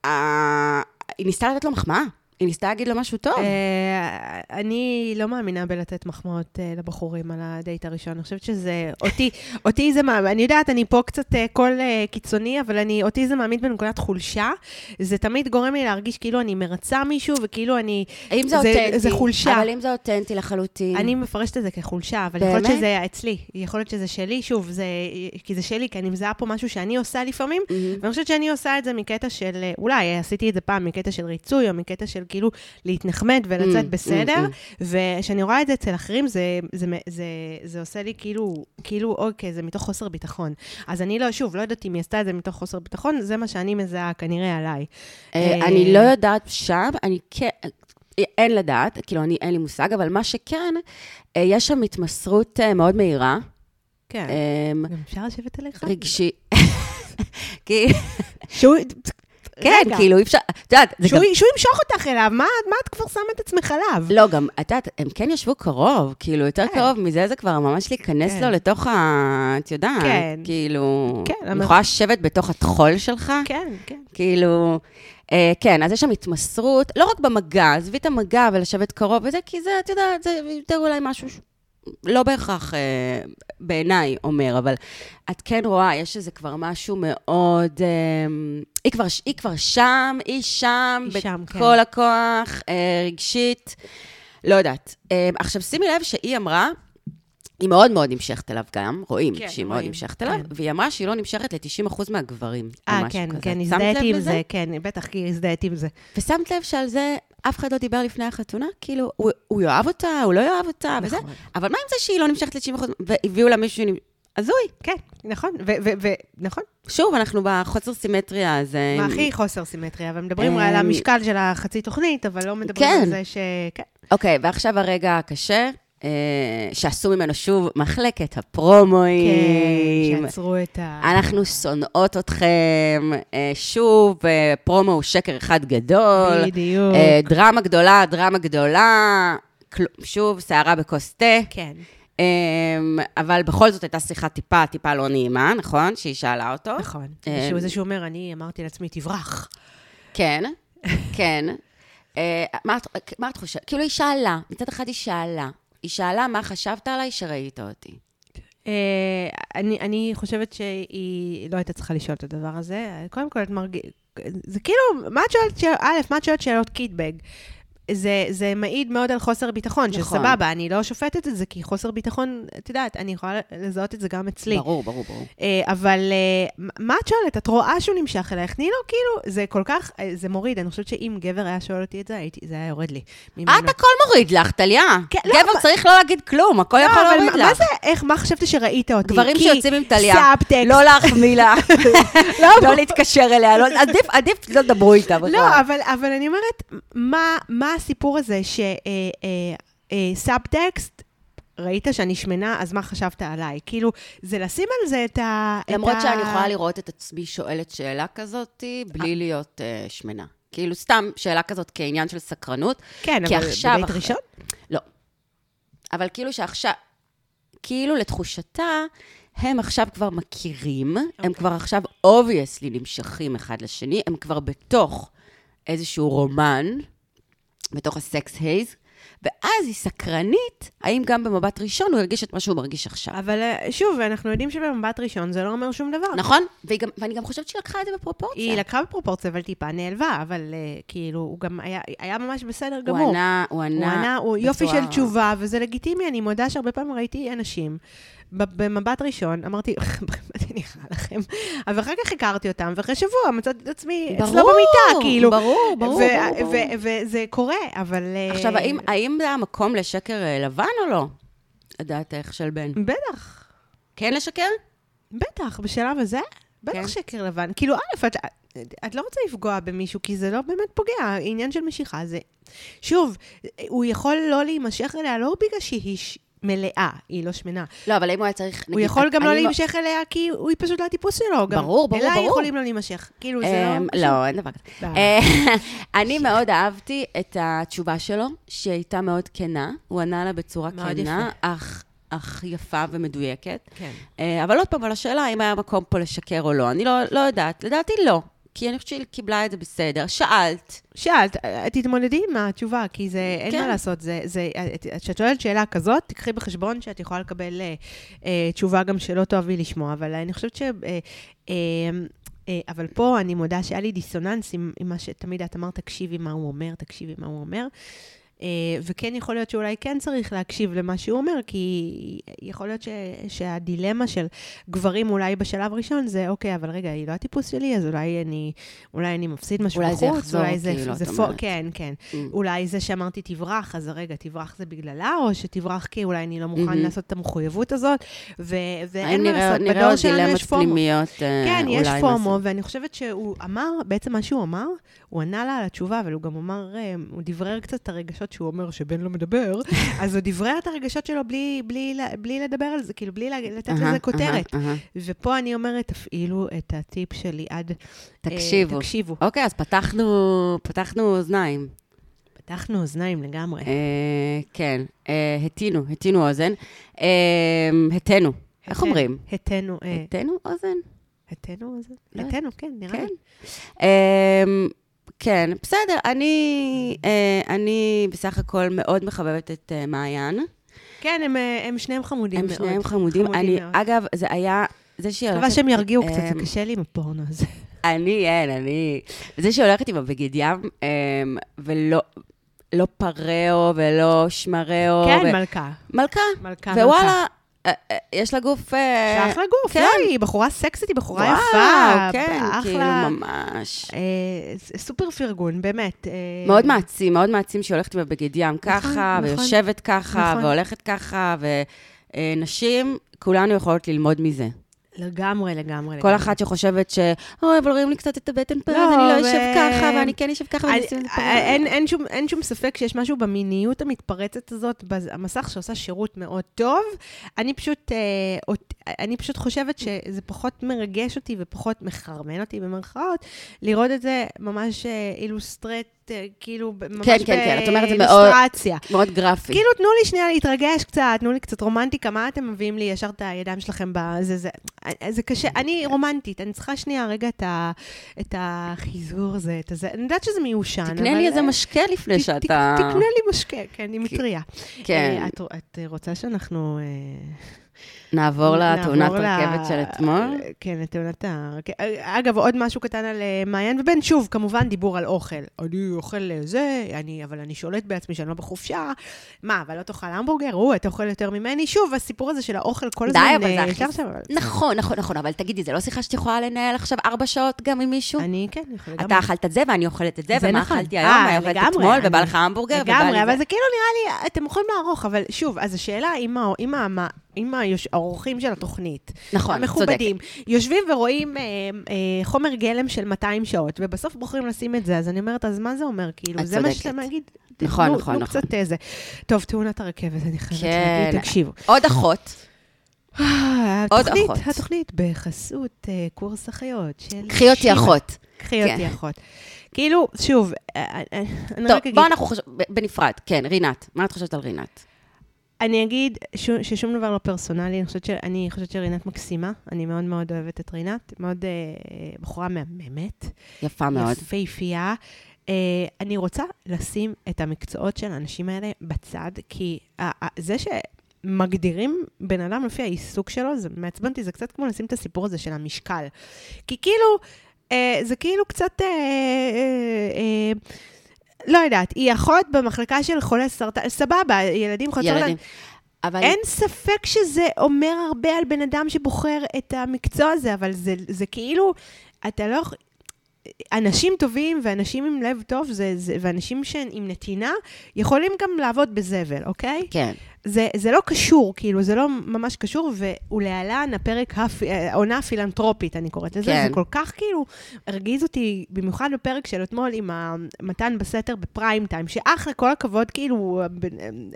אה, היא ניסתה לתת לו מחמאה, היא ניסתה להגיד לו משהו טוב. אה, אני לא מאמינה בלתת מחמאות אה, לבחורים על הדייט הראשון. אני חושבת שזה, אותי, אותי זה מאמין, אני יודעת, אני פה קצת אה, קול אה, קיצוני, אבל אני, אותי זה מאמין בנקודת חולשה. זה תמיד גורם לי להרגיש כאילו אני מרצה מישהו, וכאילו אני... האם זה אותנטי? זה חולשה. אבל אם זה אותנטי לחלוטין. אני מפרשת את זה כחולשה, אבל יכול להיות באמת? שזה אצלי, יכול להיות שזה שלי, שוב, זה, כי זה שלי, כי אני מזהה פה משהו שאני עושה לפעמים, מהמם. ואני חושבת שאני עושה את זה מקטע של, אולי עשיתי את זה פעם מקטע של ריצוי, או מקטע של כאילו להתנחמד ולצאת Mm, בסדר, mm, וכשאני רואה את זה אצל אחרים, זה, זה, זה, זה עושה לי כאילו, כאילו, אוקיי, זה מתוך חוסר ביטחון. אז אני לא, שוב, לא יודעת אם היא עשתה את זה מתוך חוסר ביטחון, זה מה שאני מזהה כנראה עליי. אה, אה, אני לא יודעת שם, אני כן, אין לדעת, כאילו, אני, אין לי מושג, אבל מה שכן, אה, יש שם התמסרות מאוד מהירה, כן. אה, גם אפשר לשבת עליך? רגשי. כי, שהוא, כן, רגע. כאילו, אי אפשר, את יודעת, זה שהוא, גם... שהוא ימשוך אותך אליו, מה, מה את כבר שמה את עצמך עליו? לא, גם, את יודעת, הם כן ישבו קרוב, כאילו, יותר כן. קרוב מזה, זה כבר ממש להיכנס כן. לו לתוך ה... את יודעת, כן. כאילו... כן, אני יכולה לשבת בתוך הטחול שלך, כן, כן. כאילו, אה, כן, אז יש שם התמסרות, לא רק במגע, עזבי את המגע ולשבת קרוב וזה, כי זה, את יודעת, זה יותר אולי משהו. לא בהכרח אה, בעיניי אומר, אבל את כן רואה, יש איזה כבר משהו מאוד... אה, היא, כבר, היא כבר שם, היא שם, היא שם, בכל כן. הכוח, אה, רגשית, לא יודעת. אה, עכשיו, שימי לב שהיא אמרה, היא מאוד מאוד נמשכת אליו גם, רואים כן, שהיא מאוד רואים, נמשכת אליו, כן. והיא אמרה שהיא לא נמשכת ל-90% מהגברים, או אה, משהו כן, כזה. כן, שמת לב הזדהיתי עם? זה, כן, בטח, כי הזדהיתי עם זה. ושמת לב שעל זה אף אחד לא דיבר לפני החתונה? כאילו, הוא, הוא יאהב אותה, הוא לא יאהב אותה, וזה. נכון. אבל מה עם זה שהיא לא נמשכת ל-90%, והביאו לה מישהו... הזוי. כן, נכון, ו- ו- ו- נכון. שוב, אנחנו בחוסר סימטריה הזה. מה הכי חוסר סימטריה, ומדברים על המשקל של החצי תוכנית, אבל לא מדברים כן. על זה ש... כן. אוקיי, ועכשיו הרגע הקשה, אה, שעשו ממנו שוב מחלקת הפרומואים. כן, שעצרו את ה... אנחנו שונאות אתכם, אה, שוב, אה, פרומו הוא שקר אחד גדול. בדיוק. אה, דרמה גדולה, דרמה גדולה. שוב, סערה בכוס תה. כן. אמ, אבל בכל זאת הייתה שיחה טיפה, טיפה לא נעימה, נכון? שהיא שאלה אותו. נכון. אה, שהוא זה שאומר, אני אמרתי לעצמי, תברח. כן, כן. אה, מה מה את חושבת? כאילו, היא שאלה, מצד אחד היא שאלה. היא שאלה מה חשבת עליי שראית אותי. אה, אני, חושבת שהיא לא הייתה צריכה לשאול את הדבר הזה. קודם כל, את מרגיש... זה כאילו, מה את שואלת שאלות קיטבג? זה, זה מעיד מאוד על חוסר ביטחון, נכון. שסבבה, אני לא שופטת את זה, כי חוסר ביטחון, את יודעת, אני יכולה לזהות את זה גם אצלי. ברור, ברור, ברור. אה, אבל אה, מה את שואלת? את רואה שהוא נמשך אלייך? תני לו, כאילו, זה כל כך, אה, זה מוריד. אני חושבת שאם גבר היה שואל אותי את זה, הייתי, זה היה יורד לי. ממנו. את הכל מוריד לך, טליה. כן, לא, גבר מה- צריך לא להגיד כלום, הכל יכול לא, אבל להוריד מה לך. זה, איך, מה חשבת שראית אותי? גברים שיוצאים עם טליה, סאבטקסט. לא להחמיא לה, לא, לא להתקשר אליה, לא- עדיף- עדיף לא תדברו איתה בכלל. לא, אבל, אבל אני אומרת, מה, מה הסיפור הזה שסאבטקסט, ראית שאני שמנה, אז מה חשבת עליי? כאילו, זה לשים על זה את ה... את למרות ה- שאני יכולה לראות את עצמי שואלת שאלה כזאת, בלי להיות אה, שמנה. כאילו, סתם שאלה כזאת כעניין של סקרנות. כן, אבל עכשיו אחרי- ראשון? לא. אבל כאילו שעכשיו, כאילו לתחושתה, הם עכשיו כבר מכירים, הם אוקיי. כבר עכשיו obviously נמשכים אחד לשני, הם כבר בתוך איזשהו רומן, בתוך הסקס הייז, ואז היא סקרנית, האם גם במבט ראשון הוא הרגיש את מה שהוא מרגיש עכשיו. אבל אה, שוב, אנחנו יודעים שבמבט ראשון זה לא אומר שום דבר. נכון? גם, ואני גם חושבת שהיא לקחה את זה בפרופורציה. היא לקחה בפרופורציה, אבל טיפה נעלבה, אבל uh, כאילו, הוא גם היה, היה ממש בסדר הוא גמור. ענה, הוא ענה, הוא ענה, הוא יופי בצורה- של תשובה, וזה לגיטימי, אני מודה שהרבה פעמים ראיתי אנשים, במבט ראשון, אמרתי, מה זה נראה לכם? אבל אחר כך הכרתי אותם, ואחרי שבוע מצאתי את עצמי אצלו במיטה, כאילו. ברור, ברור, ברור, וזה קורה, אבל... אה, עכשיו, האם, האם זה המקום לשקר אה, לבן או לא? לדעתך של בן. בטח, כן לשקר? בטח, בשלב הזה, בטח כן. שקר לבן. כאילו, א', את, את לא רוצה לפגוע במישהו, כי זה לא באמת פוגע, עניין של משיכה זה... שוב, הוא יכול לא להימשך אליה לא בגלל שהיא. מלאה, היא לא שמנה. לא, אבל אם הוא היה צריך... הוא יכול גם אני לא להימשך אליה כי הוא פשוט לא הטיפוס שלו. גם ברור, ברור, אליי ברור. יכולים לא להימשך. כאילו, זה אמ, לא... לא, אין דבר כזה. אה, אני מאוד אהבתי את התשובה שלו, שהייתה מאוד כנה. הוא ענה לה בצורה כנה, אך... אך יפה ומדויקת. כן. אה, אבל עוד פעם, על השאלה האם היה מקום פה לשקר או לא, אני לא, לא יודעת. לדעתי לא. כי אני חושבת שהיא קיבלה את זה בסדר. שאלת, שאלת, תתמודדי עם התשובה, כי זה, אין כן. מה לעשות. זה, זה, את- כשאת שואלת שאלה כזאת, תקחי בחשבון שאת יכולה לקבל אה, אה, תשובה גם שלא תאהבי לשמוע, אבל אני חושבת ש... אה, אה, אה, אבל פה אני מודה שהיה לי דיסוננס עם, עם מה שתמיד את אמרת, תקשיבי מה הוא אומר, תקשיבי מה הוא אומר. אה, וכן יכול להיות שאולי כן צריך להקשיב למה שהוא אומר, כי יכול להיות ש, שהדילמה של גברים אולי בשלב ראשון זה, אוקיי, אבל רגע, היא לא הטיפוס שלי, אז אולי אני, אולי אני מפסיד משהו אולי זה בחוץ, יחזור, אולי זה, כאילו, זה את אומרת. כן, כן. Mm. אולי זה שאמרתי תברח, אז רגע, תברח זה בגללה, או שתברח כי אולי אני לא מוכן מהמם. לעשות את המחויבות הזאת, ו- ואין מה לעשות, בדור שלנו יש פומו. פנימיות? אה, כן, יש פומו? ואני חושבת שהוא אמר, בעצם מה שהוא אמר, הוא ענה לה על התשובה, אבל הוא גם אמר, אה, הוא דברר קצת את הרגשות שהוא אומר שבן לא מדבר, אז הוא דברר את הרגשות שלו בלי, בלי, בלי לדבר על זה, כאילו, בלי לתת אהה, לזה כותרת. אהה, אהה. ופה אני אומרת, תפעילו את הטיפ שלי עד... אה, תקשיבו. תקשיבו. אוקיי, אז פתחנו, פתחנו אוזניים. פתחנו אוזניים לגמרי. אה, כן, אה, הטינו, הטינו אוזן. אה, התנו. איך אומרים? התנו, התנו אוזן? התנו, זה- לא. התנו, כן, נראה כן. לי. כן, בסדר, אני, אה, אני בסך הכל מאוד מחבבת את אה, מעיין. כן, הם, אה, הם שניהם חמודים הם מאוד. שניהם חמודים. אני, מאוד. אגב, זה היה, זה שהיא מקווה הולכת... שהם ירגיעו קצת, זה קשה לי עם הפורנו הזה. אני, אין, אני... זה שהיא הולכת עם הבגד ים, אמ, ולא... לא פרעו ולא שמרעו. כן, ו- מלכה. מלכה. מלכה, מלכה. אה, אה, יש לה גוף... אה, אחלה גוף, כן. לא, היא בחורה סקסית, היא בחורה וואו, יפה. כן, אחלה. כאילו, ממש. אה, סופר פרגון, באמת. אה, מאוד מעצים, מאוד מעצים שהיא הולכת עם הבגד ים ככה, נכון. ויושבת ככה, נכון. והולכת ככה, ונשים, כולנו יכולות ללמוד מזה. לגמרי, לגמרי. כל. אחת שחושבת ש... אוי, אבל רואים לי קצת את הבטן פה, לא, אני לא אשב ככה, ואני כן אשב ככה, ואני פה. אין, שום, ספק שיש משהו במיניות המתפרצת הזאת, במסך שעושה שירות מאוד טוב. אני פשוט, אה, אני פשוט חושבת שזה פחות מרגש אותי ופחות מחרמן אותי במרכאות, לראות את זה ממש אה, אילוסטרט, אה, כאילו, ממש כן, כן, כן, את אומרת, זה מאוד-. מאוד גרפי. כאילו, תנו לי שנייה להתרגש קצת, תנו לי קצת רומנטיקה, מה אתם מביאים לי ישר את הידיים שלכם בזה, זה, זה קשה, אני רומנטית, אני צריכה שנייה רגע את, ה, את החיזור הזה, את הזה, אני יודעת שזה מיושן, אבל... תקנה לי איזה משקה לפני ת- שאתה... תקנה לי משקה, כן, אני מטריה. כן. אה, את, את רוצה שאנחנו... נעבור לתאונת רכבת של אתמול. כן, לתאונת הרכבת. אגב, עוד משהו קטן על אה, מעיין ובן, שוב, כמובן דיבור על אוכל. אני אוכל אה, זה, אני, אבל אני שולט בעצמי שאני לא בחופשה. מה, אבל לא תאכל המבורגר? הוא, אתה אוכל יותר ממני? שוב, הסיפור הזה של האוכל כל די, הזמן... אבל זה אה, הכי... אבל- נכון, נכון, נכון, אבל תגידי, זה לא שיחה שאת יכולה לנהל עכשיו ארבע שעות גם עם מישהו? אני, כן, יכולה אתה אכלת את זה ואני אוכלת את זה, ומה נכון. אכלתי היום, מה אוכלת אתמול, ובא לך המבורגר, ובא לי לגמרי, אבל זה. זה כאילו נראה לי, אתם יכולים לערוך, אבל שוב, אז השאלה אם היוש- האורחים של התוכנית, נכון, צודקת. המכובדים, יושבים ורואים אה, אה, חומר גלם של 200 שעות, ובסוף בוחרים לשים את זה, אז אני אומרת, אז מה זה אומר? כאילו, זה מה צודקת. שאתה להגיד. נכון, תנו- נכון, תנו נכון. קצת איזה. טוב, תאונת הרכבת, אני חייבת כן. להגיד, תקשיבו. עוד אחות, אה, עוד התוכנית- אחות. התוכנית בחסות אה, קורס אחיות של... קחי אותי. אחות. קחי כן. אותי אחות. כאילו, שוב, אה, אה, אני טוב, רק אגיד... בואו אנחנו חושבים, בנפרד. כן, רינת, מה את חושבת על רינת? אני אגיד ש- ששום דבר לא פרסונלי, אני חושבת, ש- אני חושבת שרינת מקסימה, אני מאוד מאוד אוהבת את רינת, מאוד אה, בחורה מהממת, יפה מאוד. יפהפייה. אה, אני רוצה לשים את המקצועות של האנשים האלה בצד, כי ה- ה- זה שמגדירים בן אדם לפי העיסוק שלו, זה מעצבן אותי, זה קצת כמו לשים את הסיפור הזה של המשקל. כי כאילו, אה, זה כאילו קצת... אה, אה, אה, לא יודעת, היא אחות במחלקה של חולי סרטן, סבבה, ילדים חולי סרטן. אבל... אין ספק שזה אומר הרבה על בן אדם שבוחר את המקצוע הזה, אבל זה, זה כאילו, אתה לא... אנשים טובים ואנשים עם לב טוב זה, זה, ואנשים עם נתינה יכולים גם לעבוד בזבל, אוקיי? כן. זה, זה לא קשור, כאילו, זה לא ממש קשור, ולהלן הפרק, הפ... העונה הפילנטרופית, אני קוראת לזה, כן. זה כל כך כאילו הרגיז אותי, במיוחד בפרק של אתמול עם המתן בסתר בפריים טיים, שאחלה, כל הכבוד, כאילו, בן,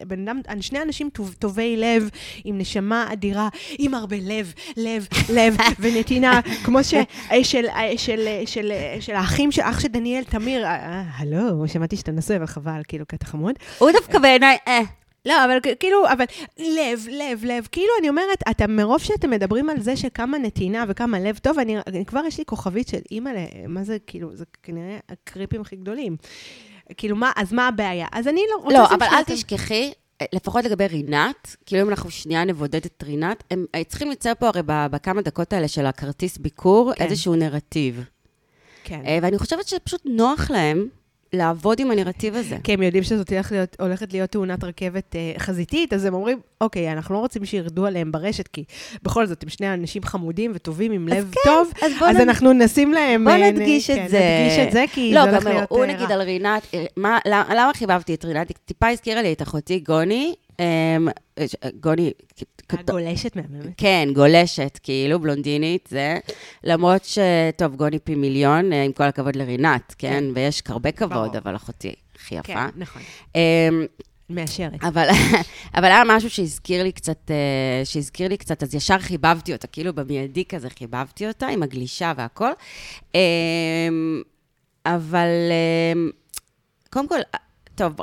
בן אדם, שני אנשים טוב, טובי לב, עם נשמה אדירה, עם הרבה לב, לב, לב ונתינה, כמו ש, של, של, של, של, של האחים של אח של דניאל תמיר, אה, אה, הלו, שמעתי שאתה נשוי, אבל חבל, כאילו, כי אתה חמוד. הוא דווקא בעיניי, אה. לא, אבל כאילו, אבל לב, לב, לב, כאילו, אני אומרת, אתה, מרוב שאתם מדברים על זה שכמה נתינה וכמה לב טוב, אני, אני כבר יש לי כוכבית של אימא, מה זה, כאילו, זה כנראה הקריפים הכי גדולים. כאילו, מה, אז מה הבעיה? אז אני לא רוצה... לא, אבל אל תשכחי, לפחות לגבי רינת, כאילו אם אנחנו שנייה נבודד את רינת, הם אה, צריכים ליצור פה הרי בכמה דקות האלה של הכרטיס ביקור, כן. איזשהו נרטיב. כן. אה, ואני חושבת שפשוט נוח להם לעבוד עם הנרטיב הזה. כי הם יודעים שזאת להיות, הולכת להיות תאונת רכבת אה, חזיתית, אז הם אומרים, אוקיי, אנחנו לא רוצים שירדו עליהם ברשת, כי בכל זאת, הם שני אנשים חמודים וטובים עם לב כן, טוב, אז אז נ- אנחנו נשים להם... בוא אה, נדגיש את כן, זה. נדגיש את זה, כי לא, זה הולך גם להיות... הוא אה, נגיד. על רינת, אה, מה- למה למה חיבבתי את רינת? טיפה הזכירה לי את אחותי גוני, אה, גוני, כ- הגולשת מהממת. כן, גולשת, כאילו, בלונדינית, זה. למרות ש... טוב, גוני פי מיליון, אה, עם כל הכבוד לרינת, כן? ויש הרבה כבוד. אבל אחותי הכי כן, יפה. נכון. אמ, מאשרת. אבל, אבל היה משהו שהזכיר לי קצת, אה, שהזכיר לי קצת, אז ישר חיבבתי אותה, כאילו במיידי כזה חיבבתי אותה, עם הגלישה והכל. אמ, אבל אמ, קודם כל, טוב,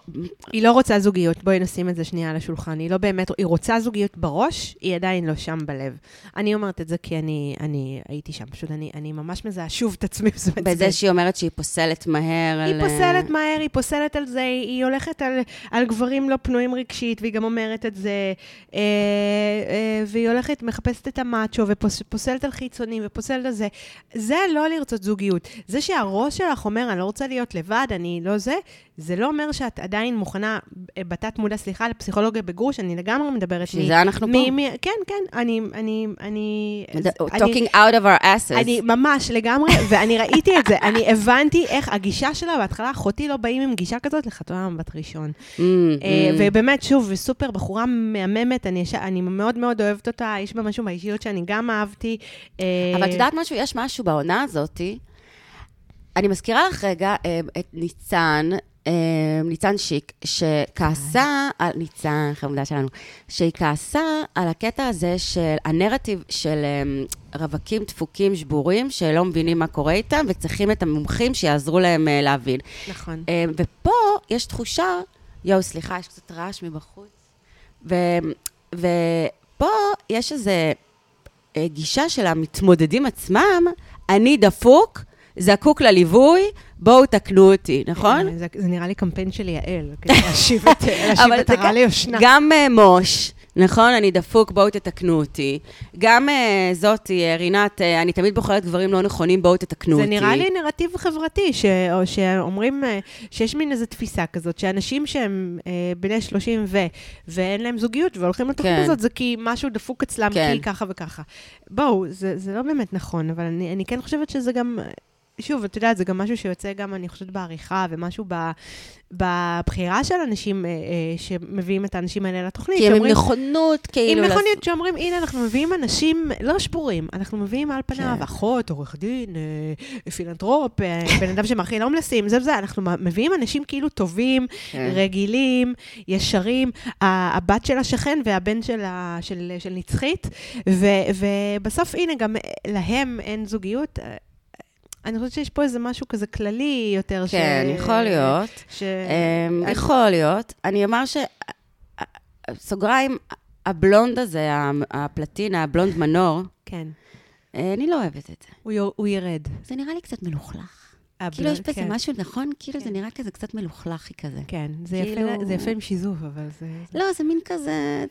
היא לא רוצה זוגיות, בואי נשים את זה שנייה על השולחן. היא לא באמת, היא רוצה זוגיות בראש, היא עדיין לא שם בלב. אני אומרת את זה כי אני, אני הייתי שם, פשוט אני, אני ממש מזהה שוב את עצמי. בזה שהיא אומרת שהיא פוסלת מהר היא על... פוסלת מהר, היא פוסלת על זה, היא הולכת על, על גברים לא פנויים רגשית, והיא גם אומרת את זה, אה, אה, והיא הולכת, מחפשת את המאצ'ו, ופוסלת על חיצונים, ופוסלת על זה. זה לא לרצות זוגיות. זה שהראש שלך אומר, אני לא רוצה להיות לבד, אני לא זה, זה לא אומר שאת עדיין מוכנה, אה, בתת מודע, סליחה, לפסיכולוגיה בגרוש, אני לגמרי מדברת בשביל זה אנחנו פה. מ- מ- כן, כן, אני, אני, אני... אני- talking out of our asses. אני ממש לגמרי, ואני ראיתי את זה, אני הבנתי איך הגישה שלה, בהתחלה אחותי לא באים עם גישה כזאת לחתונה מבט ראשון. Mm, אה, mm. ובאמת, שוב, סופר בחורה מהממת, אני, אני מאוד מאוד אוהבת אותה, יש בה משהו באישיות שאני גם אהבתי. אה, אבל את יודעת משהו? יש משהו בעונה הזאתי. אני מזכירה לך רגע את ניצן, ניצן שיק, שכעסה על, ניצן, חמודה שלנו, שהיא כעסה על הקטע הזה של הנרטיב של אה, רווקים דפוקים שבורים, שלא מבינים מה קורה איתם, וצריכים את המומחים שיעזרו להם אה, להבין. נכון. אה, ופה יש תחושה, יואו, סליחה, יש קצת רעש מבחוץ. ו, ופה יש איזה אה, גישה של המתמודדים עצמם, אני דפוק, זקוק לליווי, בואו תקנו אותי, נכון? אה, זה, זה נראה לי קמפיין של יעל, כדי להשיב את, הרע ליושנה. גם אה, מוש, נכון, אני דפוק, בואו תתקנו אותי. גם uh, זאתי, אה, רינת, uh, אני תמיד בוחרת גברים לא נכונים, בואו תתקנו זה אותי. זה נראה לי נרטיב חברתי, ש... או שאומרים uh, שיש מין איזו תפיסה כזאת, שאנשים שהם uh, בני 30 ו... ואין להם זוגיות והולכים לתוכנית כן. הזאת, זה כי משהו דפוק אצלם, כן. כי ככה וככה. בואו, זה, זה לא באמת נכון, אבל אני, אני כן חושבת שזה גם... שוב, את יודעת, זה גם משהו שיוצא גם, אני חושבת, בעריכה, ומשהו ב, בבחירה של אנשים אה, אה, שמביאים את האנשים האלה לתוכנית. כי הם עם נכונות, כאילו... עם לעשות- נכוניות שאומרים, הנה, אנחנו מביאים אנשים לא שבורים, אנחנו מביאים על פניו כן. אחות, עורך דין, אה, פילנטרופ, אה, בן אדם שמאכיל הומלסים, זה וזה, אנחנו מביאים אנשים כאילו טובים, כן. רגילים, ישרים, הבת של השכן והבן של, ה- של, של נצחית, ו, ובסוף, הנה, גם להם אין זוגיות. אני חושבת שיש פה איזה משהו כזה כללי יותר. כן, יכול להיות. ש... אמ, אני- יכול להיות. אני אומר ש... סוגריים, הבלונד הזה, הפלטינה, הבלונד מנור, כן, אה, אני לא אוהבת את זה. הוא, יור, הוא ירד. זה נראה לי קצת מלוכלך. כאילו יש בזה כן. משהו, נכון? כאילו זה כן. נראה כזה קצת מלוכלכי כזה. כן, זה, כאילו- יפה, זה יפה עם שיזוף, אבל זה... לא, זה מין כזה...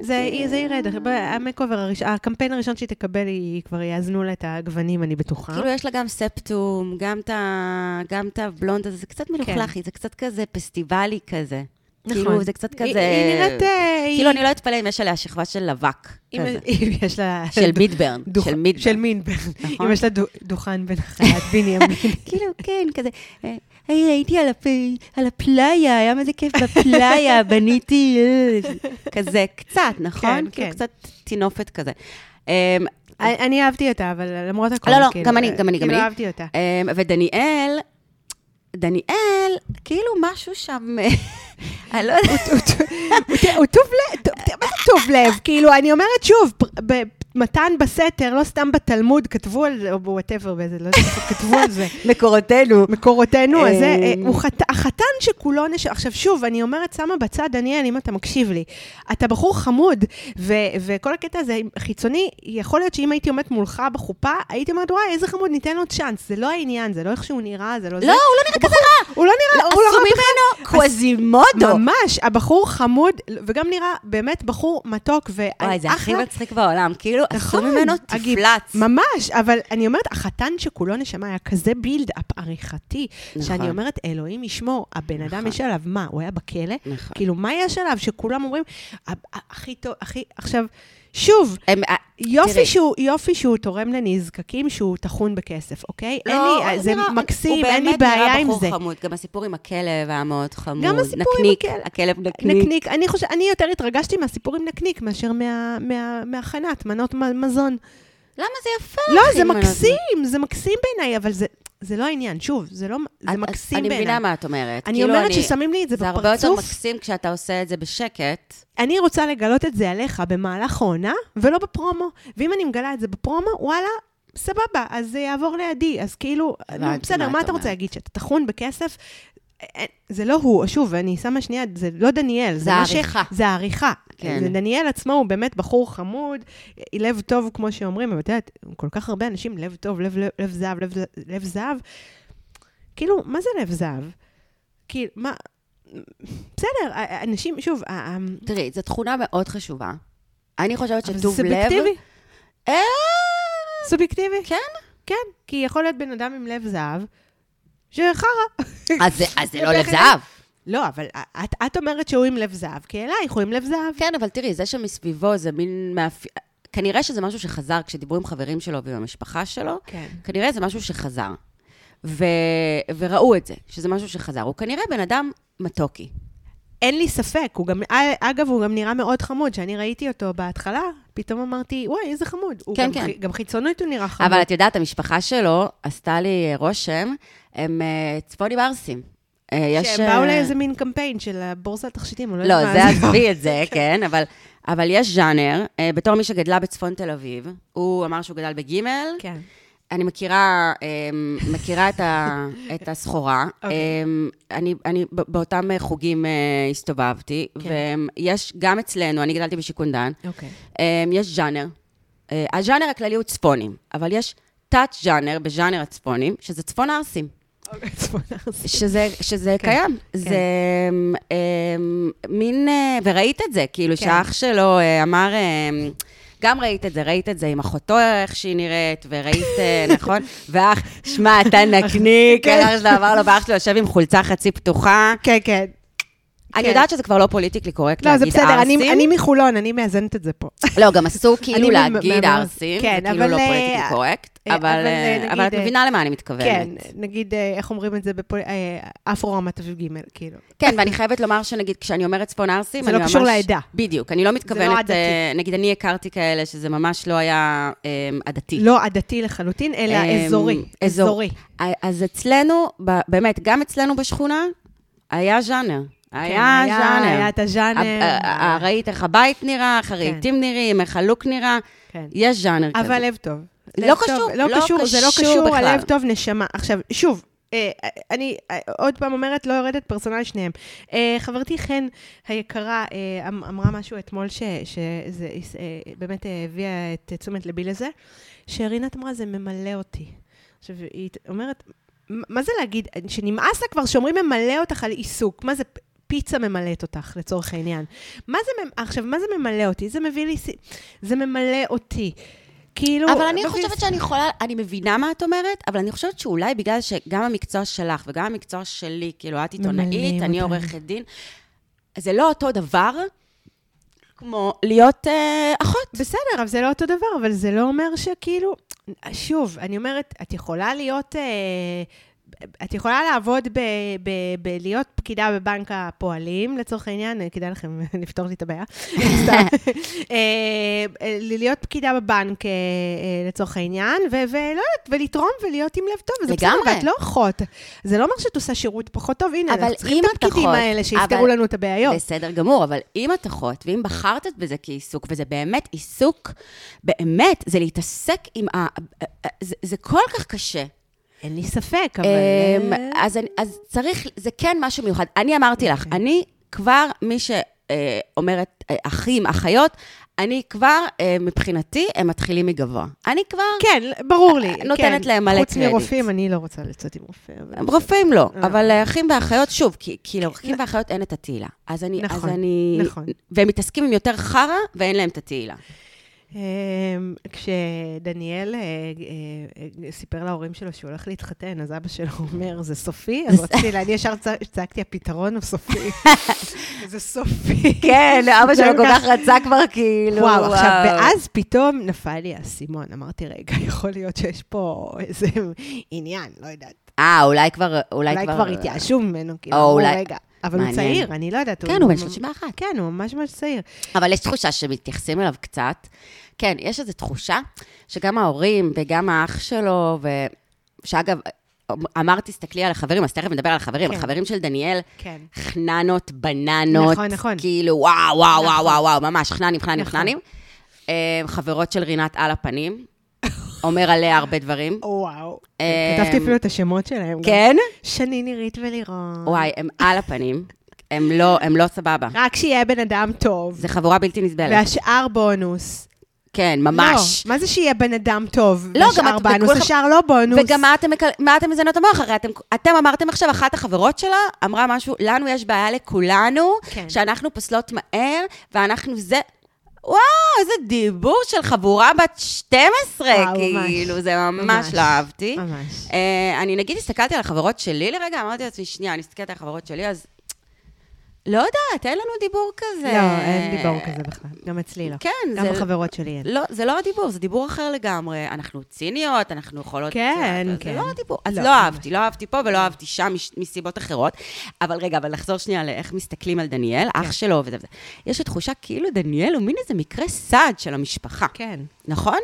זה, כאילו- זה ירד, המקובר הראשון, הקמפיין הראשון שהיא תקבל, היא כבר יאזנו לה את הגוונים, אני בטוחה. כאילו יש לה גם ספטום, גם את ה- גם את הבלונד הזה, זה קצת מלוכלכי, זה קצת כזה פסטיבלי כזה. נכון. כאילו, זה קצת היא- כזה... היא נראית... אה, היא- כאילו, אני לא אתפלא אם יש עליה שכבה של אבק אם-. אם יש לה... של מידברן, דוכ- של מידברן. של מינברן. נכון. אם יש לה דו- דוכן בין חיית בנימין. כאילו, כן, כזה, אה, היי, הייתי על הפ- על הפלאיה, היה מזה כיף בפלאיה, בניתי, אה, כזה, קצת, נכון? כן, כאילו, כן. קצת טינופת כזה. אני אהבתי אותה, אבל למרות הכל, לא, לא, כאילו, גם אני, גם אני, גם כאילו אני. אהבתי אותה. ודניאל, דניאל, כאילו משהו שם, אני לא יודעת, הוא טוב לב, מה זה טוב לב? כאילו, אני אומרת שוב, מתן בסתר, לא סתם בתלמוד, כתבו על זה, או בוואטאבר, באיזה, לא יודעת, כתבו על זה. מקורותינו. מקורותינו, אז זה, אה, אמ. הוא חת... החתן שכולו נש... עכשיו שוב, אני אומרת, שמה בצד, דניאל, אם אתה מקשיב לי, אתה בחור חמוד, ו... וכל הקטע הזה חיצוני, יכול להיות שאם הייתי עומדת מולך בחופה, הייתי אומרת, וואי, איזה חמוד, ניתן לו צ'אנס. זה לא העניין, זה לא איך שהוא נראה, זה לא זה. לא, הוא לא נראה כזה רע. הוא לא נראה, הוא לא עשו רע ממנו קווזימודו. ממש, הבחור חמוד, וגם נראה באמת בחור מתוק, ו... וואי, זה הכי מצחיק בעולם. כאילו, עשו נכון, ממנו הגיב- תפלץ. ממש, אבל אני אומרת, החתן שכולו נשמה היה כזה בילד-אפ עריכתי, נכון. שאני אומרת, אלוהים ישמור, הבן אדם נכון. יש עליו, מה, הוא היה בכלא? נכון. כאילו, מה יש עליו שכולם אומרים, "ה- ה- הכי טוב, הכי... עכשיו, שוב, הם- אה, יופי תראי. שהוא, יופי שהוא תורם לנזקקים, שהוא טחון בכסף, אוקיי? אין לא, לי, הוא זה נראה- מקסים, הוא אין לי באמת נראה בעיה עם בחור זה. חמוד. גם הסיפור עם הכלב היה מאוד חמוד. גם הסיפור עם נקניק, הכלב. הכלב נקניק. נקניק, אני חושב, אני יותר התרגשתי מהסיפור עם נקניק מאשר מה- מה- מהכנת, מנות מזון. למה זה יפה? לא, זה מקסים, זה מקסים בעיניי, אבל זה, זה לא העניין. שוב, זה לא, זה את- מקסים אני בעיניי. מבינה מה את אומרת. אני כאילו, אומרת ששמים לי את זה זה הרבה יותר בפרצוף. מקסים כשאתה עושה את זה בשקט. אני רוצה לגלות את זה עליך במהלך העונה, ולא בפרומו. ואם אני מגלה את זה בפרומו, וואלה, סבבה, אז זה יעבור לידי. אז כאילו, נו, בסדר, מה מה את אתה רוצה אומרת. להגיד? שאתה טחון בכסף? אה, זה לא הוא, שוב, אני שמה שנייה, זה לא דניאל. זה מה ש- העריכה. זה העריכה. כן. דניאל עצמו הוא באמת בחור חמוד, לב טוב, כמו שאומרים, אבל את יודעת, כל כך הרבה אנשים, לב טוב, לב, לב, לב זהב, לב, לב זהב. כאילו, מה זה לב זהב? כאילו, מה... בסדר, אנשים, שוב, תראי, זו תכונה מאוד חשובה. אני חושבת שטוב לב... סובייקטיבי. אה, סובייקטיבי. כן? כן, כי יכול להיות בן אדם עם לב זהב, שחרא. אז זה- לא לב. זהב. לא, אבל את, את אומרת שהוא עם לב זהב, כי אלייך הוא עם לב זהב. כן, אבל תראי, זה שמסביבו זה מין מאפיין... כנראה שזה משהו שחזר כשדיברו עם חברים שלו ועם המשפחה שלו, כן. כנראה זה משהו שחזר. ו... וראו את זה, שזה משהו שחזר. הוא כנראה בן אדם מתוקי. אין לי ספק, הוא גם, אגב, הוא גם נראה מאוד חמוד. כשאני ראיתי אותו בהתחלה, פתאום אמרתי, וואי, איזה חמוד. כן, גם, כן. גם חיצונית הוא נראה חמוד. אבל את יודעת, המשפחה שלו עשתה לי רושם, הם אה, צפוני ברסים. אה, יש... שהם באו אה, לאיזה מין קמפיין של הבורסה התכשיטים, או לא לא, זה עזבי את זה, כן, אבל, אבל יש ז'אנר, אה, בתור מי שגדלה בצפון תל אביב, הוא אמר שהוא גדל בגימל, כן. אני מכירה, אמ, מכירה את, ה, את הסחורה. אוקיי. אמ, אני, אני באותם חוגים הסתובבתי, כן. ויש גם אצלנו, אני גדלתי בשיכון דן, אוקיי. אמ, יש ז'אנר. הז'אנר הכללי הוא צפונים, אבל יש תת-ז'אנר בז'אנר הצפונים, שזה צפון ערסים. ארסי. שזה, שזה כן, קיים. כן. זה אמ, מין, אה, וראית את זה, כאילו כן. שאח שלו אה, אמר, אמ, גם ראית את זה, ראית את זה עם אחותו, איך שהיא נראית, וראית, אה, נכון? ואח, שמע, אתה נקניק, כן. אח שלו אמר לו, ואח שלו יושב עם חולצה חצי פתוחה. כן, כן. אני כן. יודעת שזה כבר לא politically correct לא, זה להגיד בסדר, אני- ערסים. אני מחולון, אני מאזנת את זה פה. לא, גם אסור כאילו להגיד ערסים, כן, זה כאילו אבל, לא אה, politically correct, אה, אבל אבל, אה, אבל את מבינה למה אני מתכוונת. כן, נגיד, איך אומרים את זה אפרופו רמת אביב ג', כאילו. כן, ואני חייבת לומר שנגיד, כשאני אומרת צפון ערסים, זה אני לא ממש... קשור לעדה. בדיוק, אני לא מתכוונת... עדתי. אה, נגיד, אני הכרתי כאלה שזה ממש לא היה עדתי. לא עדתי לחלוטין, אלא אזורי. אזור. אזורי. אז אצלנו, באמת, גם אצלנו בשכונה, היה ז'אנר. היה כן, ז'אנר. היה את הז'אנר. ה- ה- ה- ראית איך הבית נראה, איך הרהיטים נראים, איך הלוק נראה, כן. יש ז'אנר כזה. אבל לב טוב. לא קשור, לא לא קשור, זה לא קשור בכלל. הלב טוב, נשמה. עכשיו, שוב, אה, אני אה, עוד פעם אומרת, לא יורדת פרסונל לשניהם. אה, חברתי חן היקרה אה, אמ- אמרה משהו אתמול שזה באמת אה, הביאה את תשומת ליבי לזה, שרינת אמרה, זה ממלא אותי. עכשיו, היא אומרת, "מ- מה זה להגיד, שנמאס לה כבר שאומרים ממלא אותך על עיסוק? מה זה פיצה ממלאת אותך, לצורך העניין? מה זה, עכשיו, מה זה ממלא אותי? זה מביא לי, זה ממלא אותי. כאילו... אבל אני חושבת שאני יכולה, אני מבינה מה את אומרת, אבל אני חושבת שאולי בגלל שגם המקצוע שלך וגם המקצוע שלי, כאילו, את עיתונאית, אני. עורכת דין, זה לא אותו דבר כמו להיות אה, אחות. בסדר, אבל זה לא אותו דבר, אבל זה לא אומר שכאילו... שוב, אני אומרת, את יכולה להיות... אה, את יכולה לעבוד ב... ב... בלהיות פקידה בבנק הפועלים, לצורך העניין, אה, כדאי לכם לפתור לי את הבעיה. סתם. אה, אה, להיות פקידה בבנק, לצורך העניין, ו- ולא יודעת, ולתרום ולהיות עם לב טוב, וזה בסדר. ואת לא אחות. זה לא אומר שאת עושה שירות פחות טוב, הנה, אנחנו צריכים את הפקידים האלה שיפתרו לנו את הבעיות. בסדר גמור, אבל אם את אחות, ואם בחרת בזה כעיסוק, וזה באמת עיסוק, באמת, זה להתעסק עם ה... זה, זה כל כך קשה. אין לי ספק, אבל... אמ, אה, אז, אני- אז צריך, זה כן משהו מיוחד. אני אמרתי לך, אוקיי. אני כבר, מי שאומרת אחים, אחיות, אני כבר, אה, מבחינתי, הם מתחילים מגבוה. אני כבר, כן, ברור לי. נותנת כן. להם מלא חוץ קרדיט. מרופאים, אני לא רוצה לצאת עם רופא. אבל- רופאים לא, אה. אבל אה, אחים ואחיות, שוב, כי, כי לאחים ואחיות אין את התהילה. אז אני, נכון, אז אני... נכון. והם מתעסקים עם יותר חרא, ואין להם את התהילה. אמ, כשדניאל אה, אה, אה, סיפר להורים שלו שהוא הולך להתחתן, אז אבא שלו אומר, זה סופי? אז רציתי, אני ישר צעקתי, הפתרון הוא סופי. זה סופי. כן, אבא שלו כל כך- רצה כבר, כאילו, וואו, עכשיו, ואז פתאום נפל לי האסימון. אמרתי, רגע, יכול להיות שיש פה איזה עניין, לא יודעת. אה, אולי כבר, אולי כבר... התייאשו ממנו, כאילו, רגע. אבל הוא מעניין. צעיר, אני לא יודעת. כן, הוא בן 31. כן, הוא ממש ממש צעיר. אבל יש תחושה שמתייחסים אליו קצת. כן, יש איזו תחושה שגם ההורים וגם האח שלו, ו... שאגב, אמרת, תסתכלי על החברים, אז תכף נדבר על החברים. כן. החברים של דניאל, כן. חננות, בננות. נכון, נכון. כאילו, וואו, וואו, וואו, נכון. וואו, וואו, ממש, חננים, חננים, נכון. חננים. אה, חברות של רינת על הפנים. אומר עליה הרבה דברים. וואו. אמ, כתבתי אפילו את השמות שלהם. כן? שני, נירית ולירון. וואי, הם על הפנים. הם לא, הם לא סבבה. רק שיהיה בן אדם טוב. זה חבורה בלתי נסבלת. והשאר בונוס. כן, ממש. לא, מה זה שיהיה בן אדם טוב? לא, גם את- בונוס, השאר לא בונוס. וגם מה אתם, מה אתם מזיינות המוח? הרי אתם, אתם אמרתם עכשיו, אחת החברות שלה אמרה משהו, לנו יש בעיה לכולנו, כן. שאנחנו פוסלות מהר, ואנחנו זה... וואו, איזה דיבור של חבורה בת 12, וואו, כאילו, זה ממש, ממש. לא אהבתי. ממש. אה, אני נגיד הסתכלתי על החברות שלי לרגע, אמרתי לעצמי, שנייה, אני מסתכלת על החברות שלי, אז לא יודעת, אין לנו דיבור כזה. לא, אין דיבור כזה בכלל. גם אצלי לא. כן, גם זה... בחברות שלי אין. לא, זה לא הדיבור, זה דיבור אחר לגמרי. אנחנו ציניות, אנחנו יכולות... כן, זה, כן. זה לא הדיבור. אז לא, לא. אהבתי, לא אהבתי פה ולא אהבתי שם מש, מסיבות אחרות. אבל רגע, אבל לחזור שנייה לאיך מסתכלים על דניאל, כן. אח שלו וזה וזה. יש לי תחושה כאילו דניאל הוא מין איזה מקרה סעד של המשפחה, כן. נכון?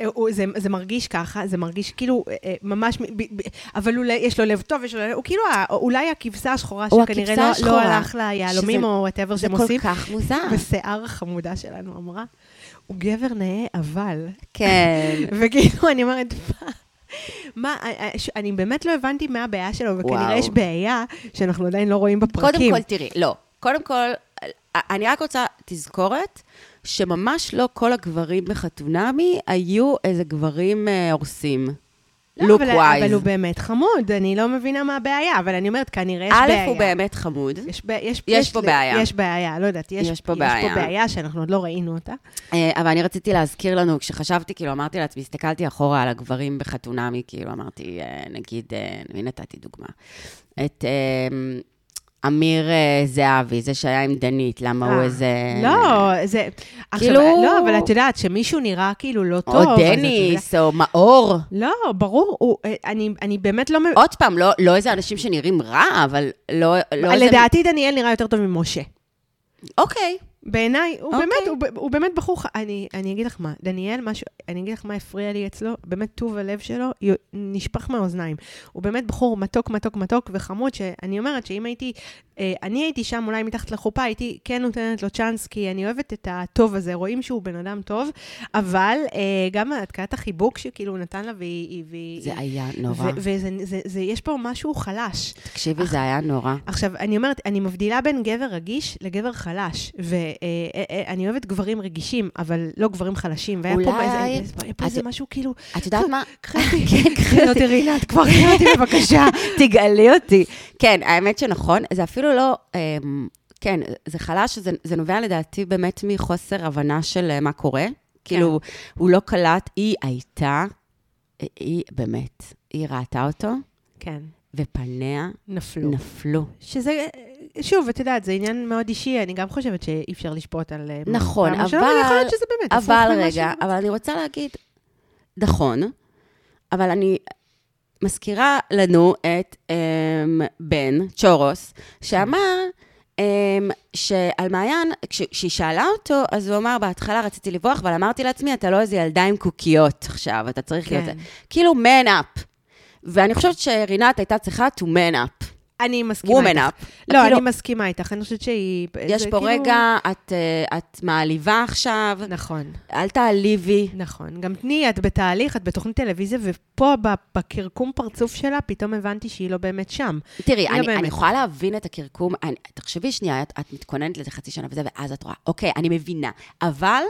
אה, זה, זה מרגיש ככה, זה מרגיש כאילו אה, אה, ממש, אבל אולי יש לו לב טוב, יש לו, הוא כאילו אולי הכבשה השחורה שכנראה לא, לא הלך ליהלומים או whatever זה שהם כל עושים. כך מוזר. ושיר החמודה שלנו אמרה, הוא גבר נאה אבל. כן. וכאילו, אני אומרת, מה? אני באמת לא הבנתי מה הבעיה שלו, וכנראה וואו. יש בעיה שאנחנו עדיין לא רואים בפרקים. קודם כל, תראי, לא. קודם כל, אני רק רוצה תזכורת שממש לא כל הגברים בחתונמי היו איזה גברים אה, הורסים. לא, לוק אבל, ווייז. אבל הוא באמת חמוד, אני לא מבינה מה הבעיה, אבל אני אומרת, כנראה יש א', בעיה. הוא באמת חמוד. יש, ב- יש, יש פה בעיה. יש בעיה, לא יודעת, יש, יש פה יש בעיה. פה בעיה שאנחנו עוד לא ראינו אותה. אה, אבל אני רציתי להזכיר לנו, כשחשבתי, כאילו, אמרתי לעצמי, הסתכלתי אחורה על הגברים בחתונמי, כאילו, אמרתי, אה, נגיד, מי נתתי דוגמה? את אמיר אה, זהבי, זה שהיה עם דנית, למה הוא אה, איזה... לא, זה... כאילו- לא, אבל את יודעת, שמישהו נראה כאילו לא טוב... או דניס, או מאור. לא, ברור, הוא, אני, באמת לא... עוד פעם, לא, לא איזה אנשים שנראים רע, אבל לא, לא. לדעתי דניאל נראה יותר טוב ממשה. אוקיי. בעיניי, הוא, אוקיי. באמת, הוא, הוא באמת בחור, ח- אני, אני אגיד לך מה, דניאל, משהו, אני אגיד לך מה הפריע לי אצלו, באמת טוב הלב שלו נשפך מהאוזניים. הוא באמת בחור מתוק, מתוק, מתוק וחמוד, שאני אומרת שאם הייתי, אה, אני הייתי שם אולי מתחת לחופה, הייתי כן נותנת לו צ'אנס, כי אני אוהבת את הטוב הזה, רואים שהוא בן אדם טוב, אבל אה, גם התקעת החיבוק שכאילו הוא נתן לה, והיא... והיא זה היה נורא. וזה, זה, זה, יש פה משהו חלש. תקשיבי, זה היה נורא. עכשיו, אני אומרת, אני מבדילה בין גבר רגיש לגבר חלש, ואני אוהבת גברים רגישים, אבל לא גברים חלשים. והיה פה אולי- איזה- היה פה את- איזה משהו כאילו, את יודעת מה? קחי אותי, כן. אותי רינת, כבר קחי אותי בבקשה. תגאלי אותי. כן, האמת שנכון, זה אפילו לא... אמ, כן, זה חלש, זה, זה נובע לדעתי באמת מחוסר הבנה של אה, מה קורה. כאילו, הוא לא קלט, היא הייתה, היא באמת, היא ראתה אותו, כן, ופניה נפלו. נפלו. שזה, שוב, את יודעת, זה עניין מאוד אישי, אני גם חושבת שאי אפשר לשפוט על... אה, נכון, אבל... ראשונה, יכול להיות שזה באמת אבל רגע, אבל אני רוצה להגיד, נכון, אבל אני מזכירה לנו את um, בן צ'ורוס, שאמר um, שעל מעיין, כש- כשהיא שאלה אותו, אז הוא אמר, בהתחלה רציתי לברוח, אבל אמרתי לעצמי, אתה לא איזה ילדה עם קוקיות עכשיו, אתה צריך להיות... כן. כאילו, man up. ואני חושבת שרינת הייתה צריכה to man up. אני מסכימה woman איתך. up. לא, כאילו, אני מסכימה איתך, אני חושבת שהיא... יש פה כאילו- רגע, את, אה, את מעליבה עכשיו, נכון. אל תעליבי. נכון. גם תני, את בתהליך, את בתוכנית טלוויזיה, ופה בקרקום פרצוף שלה, פתאום הבנתי שהיא לא באמת שם. תראי, לא אני, באמת. אני יכולה להבין את הקרקום, אני, תחשבי שנייה, את, את מתכוננת לזה חצי שנה וזה, ואז את רואה, אוקיי, אני מבינה, אבל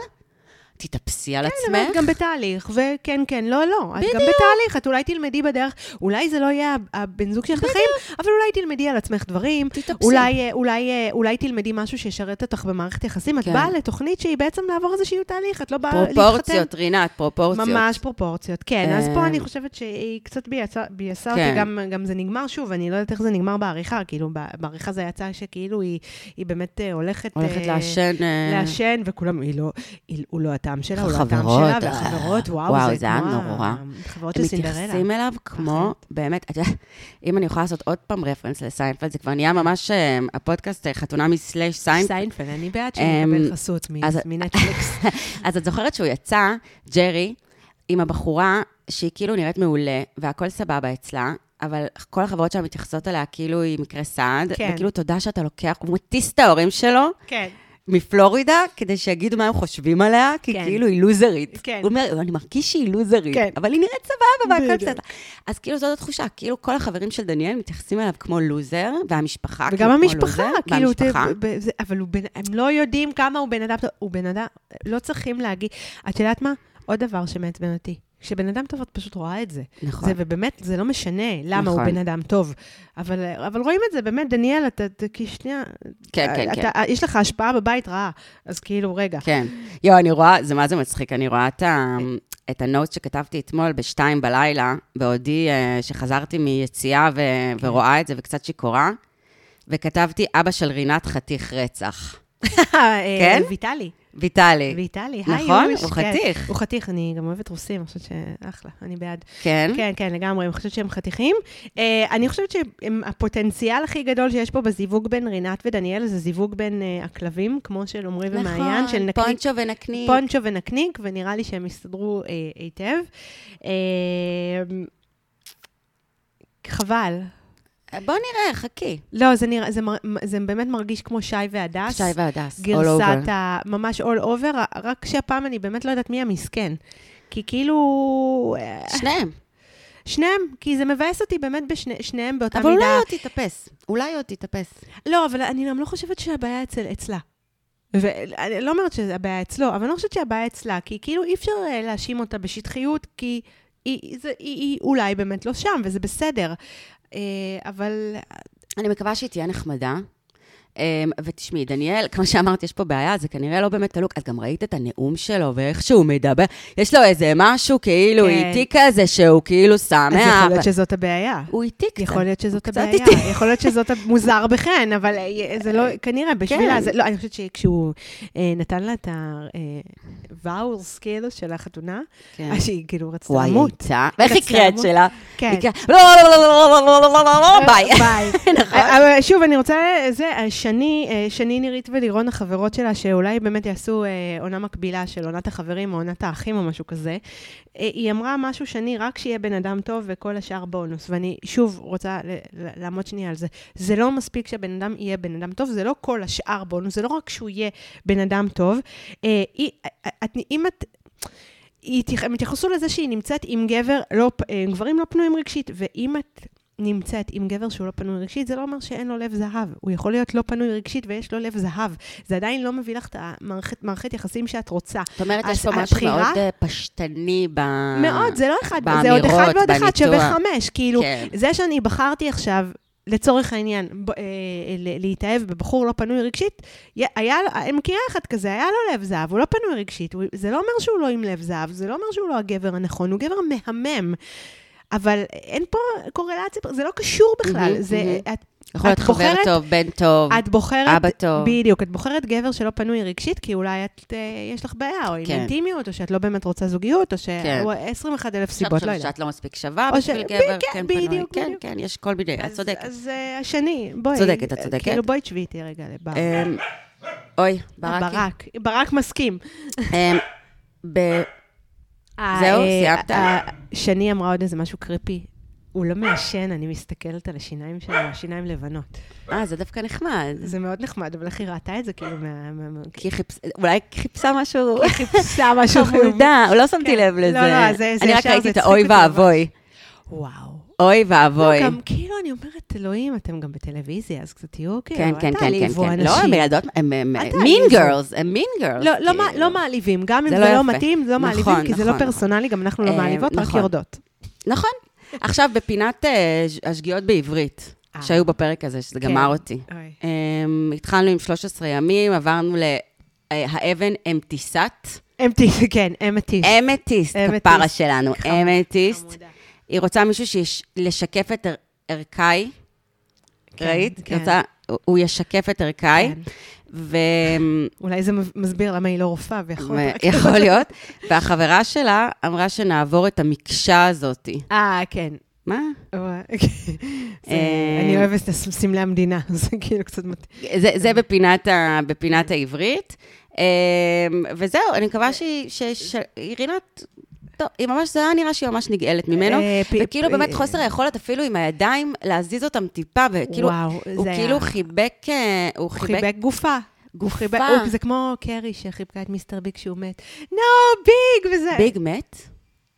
תתאפסי על אבל עצמך. את גם בתהליך, וכן, כן, לא, לא. את גם בדיוק. בתהליך, את אולי תלמדי בדרך, אולי זה לא יהיה הבן זוג שלך לחיים, אבל אולי תלמדי על עצמך דברים. תתאפסי. אולי, אה, אולי, אה, אולי תלמדי משהו שישרת אותך במערכת יחסים. את כן. באה לתוכנית שהיא בעצם לעבור איזשהו תהליך, את לא באה להתחתן. פרופורציות, רינת, פרופורציות. ממש פרופורציות, כן. אז אה, פה אני חושבת שהיא קצת ביאסה ביאסה כן. אותי, גם, גם זה נגמר שוב, אני לא יודעת איך זה נגמר בעריכה, כאילו, בעריכה זה יצא שכאילו היא, היא באמת אה, הולכת... הולכת אה, לעשן... אה, לעשן, וכולם, היא לא, היא, הוא לא הטעם שלה, הוא לא הטעם שלה, אה, והחברות, וואו, וואו, זה היה נורא. החברות הם של סינדרלה. מתייחסים אליו כמו, באמת, את יודעת, אם אני יכולה לעשות עוד פעם רפרנס לסיינפלד, זה כבר נהיה ממש אה, הפודקאסט אה, חתונמי slash סיינפלד. סיינפלד, אני בעד אמ, שנקבל חסות מ- אז- מנטפליקס. אז את זוכרת שהוא יצא, ג'רי, עם הבחורה שהיא כאילו נראית מעולה, והכל סבבה אצלה, אבל כל החברות שלה מתייחסות אליה כאילו היא מקרה סעד, כן. וכאילו תודה שאתה לוקח, הוא מטיס את ההורים שלו כן. מפלורידה, כדי שיגידו מה הם חושבים עליה, כי כן. כאילו היא לוזרית. כן. הוא אומר, אני מרגיש שהיא לוזרית, כן. אבל היא נראית סבבה והכל. בסדר. אז כאילו זאת התחושה, כאילו כל החברים של דניאל מתייחסים אליו כמו לוזר, והמשפחה וגם כאילו כמו המשפחה, לוזר, כאילו, והמשפחה. ב- זה- אבל הוא בן- הם לא יודעים כמה הוא בן אדם. הוא בן אדם, לא צריכים להגיד. את יודעת מה? עוד דבר שמעצבן אותי. כשבן אדם טוב, את פשוט רואה את זה. נכון. זה, ובאמת, זה לא משנה למה נכון. הוא בן אדם טוב. אבל, אבל רואים את זה, באמת, דניאל, אתה, אתה כי שנייה, כן, כן, אתה, יש לך השפעה בבית רעה, אז כאילו, רגע. כן. יואו, אני רואה, זה מה זה מצחיק, אני רואה את, ה, את הנוט שכתבתי אתמול בשתיים בלילה, בעודי אה, שחזרתי מיציאה ו, כן. ורואה את זה וקצת שיכורה, וכתבתי, אבא של רינת חתיך רצח. אה, כן? ויטלי. ויטלי. ויטלי, היי, נכון? הוא כן. חתיך. הוא חתיך, אני גם אוהבת רוסים, אני חושבת שאחלה, אני בעד. כן? כן, כן, לגמרי, אני חושבת שהם חתיכים. אה, אני חושבת שהפוטנציאל הכי גדול שיש פה בזיווג בין רינת ודניאל, זה זיווג בין אה, הכלבים, כמו של עמרי ומעיין, של נכון, נקניק. פונצ'ו ונקניק. פונצ'ו ונקניק, ונראה לי שהם יסתדרו אה, היטב. חבל. בוא נראה, חכי. לא, זה, נראה, זה, מר, זה באמת מרגיש כמו שי והדס. שי והדס, all גרסת over. ה... ממש all over, רק שהפעם אני באמת לא יודעת מי המסכן. כי כאילו... אה, שניהם. שניהם, כי זה מבאס אותי באמת בשניהם באותה אבל מידה. אולי עוד תתאפס. אולי עוד תתאפס. לא, אבל אני גם לא חושבת שהבעיה אצל, אצלה. ואני לא אומרת שהבעיה אצלו, אבל אני לא חושבת שהבעיה אצלה, כי כאילו אי אפשר אה, להאשים אותה בשטחיות, כי היא, זה, היא, היא אולי באמת לא שם, וזה בסדר. אה, אבל אני מקווה שהיא תהיה נחמדה. אמ, ותשמעי, דניאל, כמו שאמרת, יש פה בעיה, זה כנראה לא באמת הלוק. את גם ראית את הנאום שלו ואיך שהוא מדבר. יש לו איזה משהו כאילו כן. איטי כזה, שהוא כאילו שמח. אז יכול להיות שזאת הבעיה. הוא איטי קצת. יכול להיות שזאת הבעיה, איטי. יכול להיות שזאת מוזר בחן, אבל אה, זה לא, כנראה, בשבילה, כן. זה, לא, אני חושבת שכשהוא אה, נתן לה את ה vows, כאילו, של החתונה, כן. אז שהיא כאילו רצתה וואי, למות. הייתה... ואיך היא רצתה קראה את למות. שלה? כן. לא, לא, לא, לא, לא, לא, לא, לא, לא, לא, ביי. ביי. נכון. שוב, אני רוצה, זה, שני, אה, שני נירית ולירון, החברות שלה, שאולי באמת יעשו אה, עונה מקבילה של עונת החברים או עונת האחים או משהו כזה. אה, היא אמרה משהו שני, רק שיהיה בן אדם טוב וכל השאר בונוס. ואני שוב רוצה לעמוד שנייה על זה. זה לא מספיק שהבן אדם יהיה בן אדם טוב, זה לא כל השאר בונוס, זה לא רק שהוא יהיה בן אדם טוב. אם את... הם התייחסו לזה שהיא נמצאת עם גבר, לא, גברים לא פנויים רגשית, ואם את נמצאת עם גבר שהוא לא פנוי רגשית, זה לא אומר שאין לו לב זהב. הוא יכול להיות לא פנוי רגשית ויש לו לב זהב. זה עדיין לא מביא לך את המערכת מערכת יחסים שאת רוצה. זאת אומרת, יש פה משהו מאוד אה, פשטני ב... מאוד, זה לא אחד, זה עוד אחד באמירות, ועוד אחד שווה בניתוח. חמש. כאילו, כן. זה שאני בחרתי עכשיו, לצורך העניין, ב, אה, להתאהב בבחור לא פנוי רגשית, היה, אני מכירה אחד כזה, היה לו לב זהב, הוא לא פנוי רגשית, הוא, זה לא אומר שהוא לא עם לב זהב, זה לא אומר שהוא לא הגבר הנכון, הוא גבר מהמם. אבל אין פה קורלציה, זה לא קשור בכלל. זה. את, יכול להיות חבר בוחרת- טוב, בן טוב, את בוחרת... אבא טוב. בדיוק, את בוחרת גבר שלא פנוי רגשית, כי אולי את, אה, יש לך בעיה, או עם כן. אינטימיות, או שאת לא באמת רוצה זוגיות, או ש... כן. או 21 אלף סיבות, לא יודעת. שאת לא מספיק שווה או ש- בשביל ב- גבר, כן, כן, פנוי. בדיוק, כן, בדיוק. כן, יש כל מיני, את צודקת. אז אה, השני, בואי. צודקת, את אה, צודקת. כאילו, בואי תשבי איתי רגע לבר. אמ, אוי, ברקי. ברק. ברק מסכים. אמ, ב- זהו, אה, סיימת? שני אמרה עוד איזה משהו קריפי. הוא לא מעשן, אני מסתכלת על השיניים שלו, השיניים לבנות. אה, זה דווקא נחמד. זה מאוד נחמד, אבל איך היא ראתה את זה, כאילו, מה... כי חיפשה, אולי חיפשה משהו היא חיפשה משהו חיובי. חמודה, לא שמתי כן. לב לא, לזה. לא, זה- זה אני רק ראיתי את האוי ואבוי. וואו. אוי ואבוי. לא, גם כאילו, אני אומרת, אלוהים, אתם גם בטלוויזיה, אז קצת תהיו כאילו, כן, כן, כן, כן, כן. לא, הם ילדות, הם מין. גרלס, הם מין גרלס. לא, לא, כאילו. לא מעליבים, גם אם זה לא לא. מתאים, זה לא נכון, מעליבים, כי זה לא נכון, פרסונלי, גם אנחנו לא אה, מעליבות, רק נכון. יורדות. נכון. עכשיו, בפינת אה, השגיאות בעברית, אה. שהיו בפרק הזה, שזה כן. גמר אותי. אמ, התחלנו עם 13 ימים, עברנו לאבן אמטיסת. אמתי, כן, אמתיסט. אמתיסט. כפרה שלנו. חמודה. היא רוצה מישהו שישקף את ער- ערכי, כן, ראית? כן. רוצה, הוא- ישקף את ערכי, כן. ו... אולי זה מסביר למה היא לא רופאה, ויכול רק- יכול להיות. והחברה שלה אמרה שנעבור את המקשה הזאתי. אה, כן. מה? זה- אה, אני אוהבת את סמלי המדינה, זה כאילו קצת... מת- זה, זה בפינת, העברית. אמ, וזהו, אני מקווה שהיא- טוב, היא ממש, זה היה נראה שהיא ממש נגאלת ממנו. אה, וכאילו פ- באמת חוסר היכולת אפילו עם הידיים להזיז אותם טיפה, וכאילו, הוא כאילו חיבק, אה, הוא חיבק, גופה. גופה. זה כמו קרי שחיבקה את מיסטר ביג כשהוא מת. נו, ביג! וזה... ביג מת?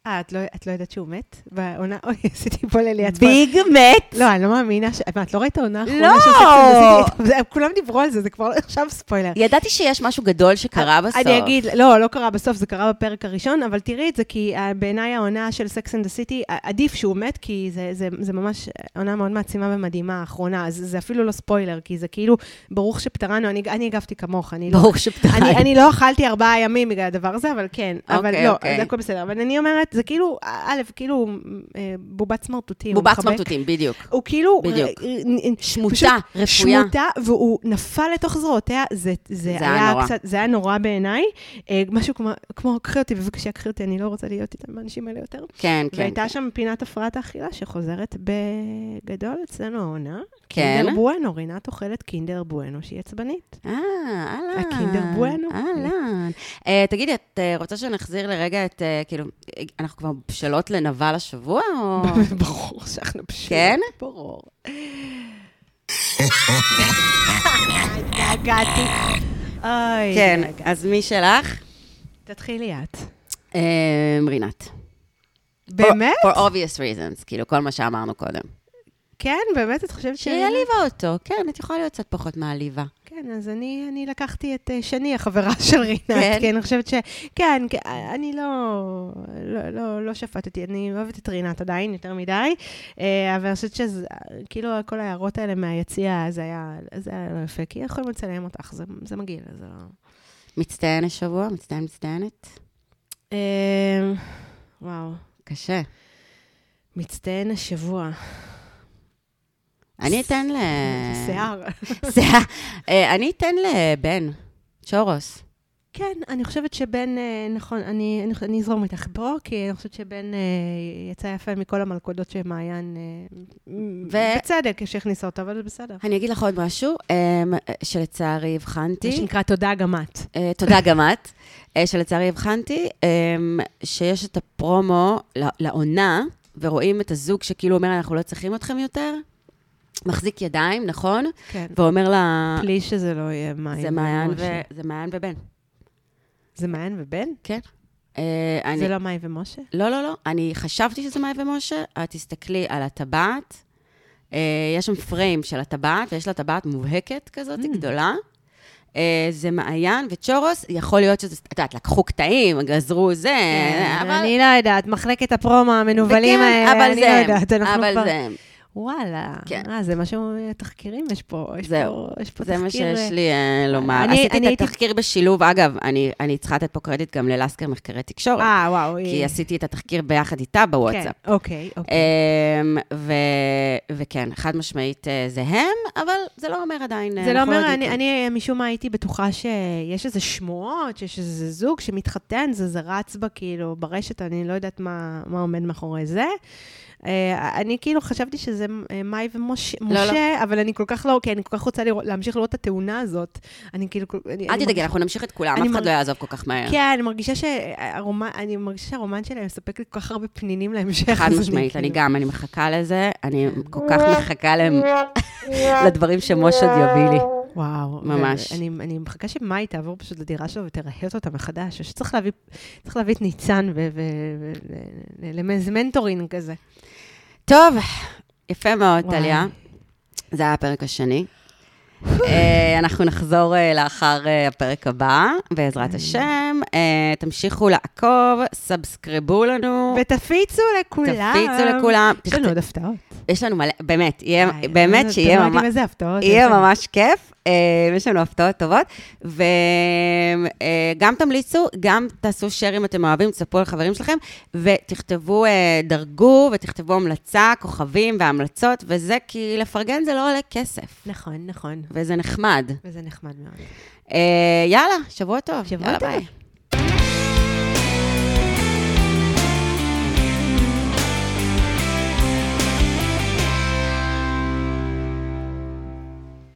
אה, את לא- את לא יודעת שהוא מת? בעונה... אוי, עשיתי פה לליאת ביג מת? לא, אני לא מאמינה ש... מה, את לא ראית העונה האחרונה לא! של Sex and the City? כולם דיברו על זה, זה כבר לא עכשיו ספוילר. ידעתי שיש משהו גדול שקרה בסוף. אני אגיד, לא, לא קרה בסוף, זה קרה בפרק הראשון, אבל תראי את זה, כי אה, בעיניי העונה של Sex and the City, עדיף שהוא מת, כי זה, זה, זה ממש עונה מאוד מעצימה ומדהימה האחרונה, אז זה אפילו לא ספוילר, כי זה כאילו, ברוך שפטרנו, אני, אני הגבתי כמוך, אני לא... ברוך שפתחי. אני, אני לא אכלתי ארבעה ימים בגלל הדבר הזה, אבל כן. אבל אוקיי, לא, אוקיי. זה הכל בסדר. אבל אני אומרת, זה כאילו, א', כאילו אה, בובת סמרטוטים. בובת. סמרטוטים, בדיוק. הוא כאילו... בדיוק. אה, אה, שמוטה, רפויה. שמוטה, והוא נפל לתוך זרועותיה, זה, זה, זה היה נורא. קצת, זה היה נורא בעיניי. אה, משהו כמו, כמו, קחי אותי, בבקשה, קחי אותי, אני לא רוצה להיות איתם, האנשים האלה יותר. כן, כן. והייתה שם פינת הפרעת האכילה שחוזרת בגדול אצלנו העונה. כן. קינדר בואנו, רינת אוכלת קינדר בואנו שהיא עצבנית. אה, אהלן. הקינדר בואנו. אהלן. אה, תגידי, את אה, רוצה שנחזיר לרגע את, אה, כאילו, אה, אנחנו כבר בשלות לנבל השבוע, או... ברור שאנחנו פשוט. כן? ברור. התגעגעתי. אוי, כן. אז מי שלך? תתחילי את. אה, רינת. באמת? For obvious reasons, כאילו, כל מה שאמרנו קודם. כן, באמת, את חושבת ש... שהיא העליבה אותו. כן, את יכולה להיות קצת פחות מעליבה. כן, אז אני, אני לקחתי את אה, שני, החברה של רינת, כן? כן, אני חושבת ש... כן, כן, אני לא, לא, לא, לא שפטתי, אני אוהבת את רינת עדיין, יותר מדי, אה, אבל אני חושבת שזה, כאילו, כל ההערות האלה מהיציע, זה היה, זה היה לא יפה, כי יכולים לצלם אותך, זה, זה מגעיל, זה לא... מצטיין השבוע? מצטיין מצטיינת? אה, וואו, קשה. מצטיין השבוע. אני אתן ל... שיער. שיער. אה, אני אתן לבן, צ'ורוס. כן, אני חושבת שבן, אה, נכון, אני, אזרום איתך פה, כי אני חושבת שבן אה, יצא יפה מכל המלכודות שמעיין, ו- בצדק, שהכניסה אותו, אבל זה בסדר. אני אגיד לך עוד משהו, שלצערי הבחנתי. מה שנקרא, תודה גם את. תודה גם את. שלצערי הבחנתי, שיש את הפרומו לעונה, ורואים את הזוג שכאילו אומר, אנחנו לא צריכים אתכם יותר. מחזיק ידיים, נכון? כן. ואומר לה... בלי שזה לא יהיה מעיין. זה מעיין. ו... זה מעיין ובן. זה מעיין ובן? כן. אה, אני... זה לא מאי ומשה? לא, לא, לא. אני חשבתי שזה מאי ומשה. את תסתכלי על הטבעת. אה, יש שם פריים של הטבעת, ויש לה טבעת מובהקת כזאת, Mm. גדולה. אה, זה מעיין וצ'ורוס, יכול להיות שזה, את יודעת, לקחו קטעים, גזרו זה, אבל... כן, אני לא יודעת, מחלקת הפרומו המנוולים וכן, האלה, אבל אני זה לא יודעת, אנחנו אבל כבר... זה הם. וואלה. כן. אה, זה משהו, תחקירים יש פה. יש זהו, פה, יש פה זה תחקיר... מה שיש לי אה, לומר. אני- עשיתי אני את הייתי- התחקיר בשילוב, אגב, אני אני צריכה לתת פה קרדיט גם ללסקר מחקרי תקשורת, אה, וואו. כי היא- עשיתי את התחקיר ביחד איתה בוואטסאפ. כן, אוקיי, אוקיי. אמ, ו- וכן, חד משמעית אה, זה הם, אבל זה לא אומר עדיין... אה, זה לא אנחנו אומר. אני, אני משום מה הייתי בטוחה שיש איזה שמועות, שיש איזה זוג שמתחתן, זה, זה רץ בה כאילו ברשת, אני לא יודעת מה, מה עומד מאחורי זה. אה, אני כאילו חשבתי שזה אה, מאי ומשה, לא, לא. אבל אני כל כך לא, כי אני כל כך רוצה לראות, להמשיך לראות את התאונה הזאת. אני כאילו... אני- אל אני תדאגי, אנחנו נמשיך את כולם, אני אף אחד לא יעזוב כל כך מהר. כן, אני מרגישה שהרומן, אני מרגישה שהרומן שלהם מספק לי כל כך הרבה פנינים להמשך. חד משמעית, אני כאילו- גם, אני מחכה לזה, אני כל כך מחכה להם- לדברים שמשה עוד יביא לי. וואו. ממש. אני, אני מחכה שמאי תעבור פשוט לדירה שלו ותרהט אותה מחדש, ושצריך להביא, צריך להביא את ניצן ולמז מנטורינג כזה. טוב, יפה מאוד. טליה. זה היה הפרק השני. אה, אנחנו נחזור אה, לאחר אה, הפרק הבא, בעזרת השם. תמשיכו לעקוב, סאבסקריבו לנו, ותפיצו לכולם. תפיצו לכולם. יש לנו עוד הפתעות. יש לנו מלא, באמת, יהיה, וואי, באמת אתם שיהיה לא יודעים ממש... איזה הפתעות. יהיה. ממש כיף, יש לנו הפתעות טובות, וגם תמליצו, גם תעשו share אם אתם אוהבים, תספרו לחברים שלכם, ותכתבו, אה, דרגו, ותכתבו המלצה, כוכבים והמלצות, וזה כי לפרגן זה לא עולה כסף, נכון, נכון. וזה נחמד. וזה נחמד מאוד. אה, יאללה, שבוע טוב. שבוע יאללה, טוב. ביי.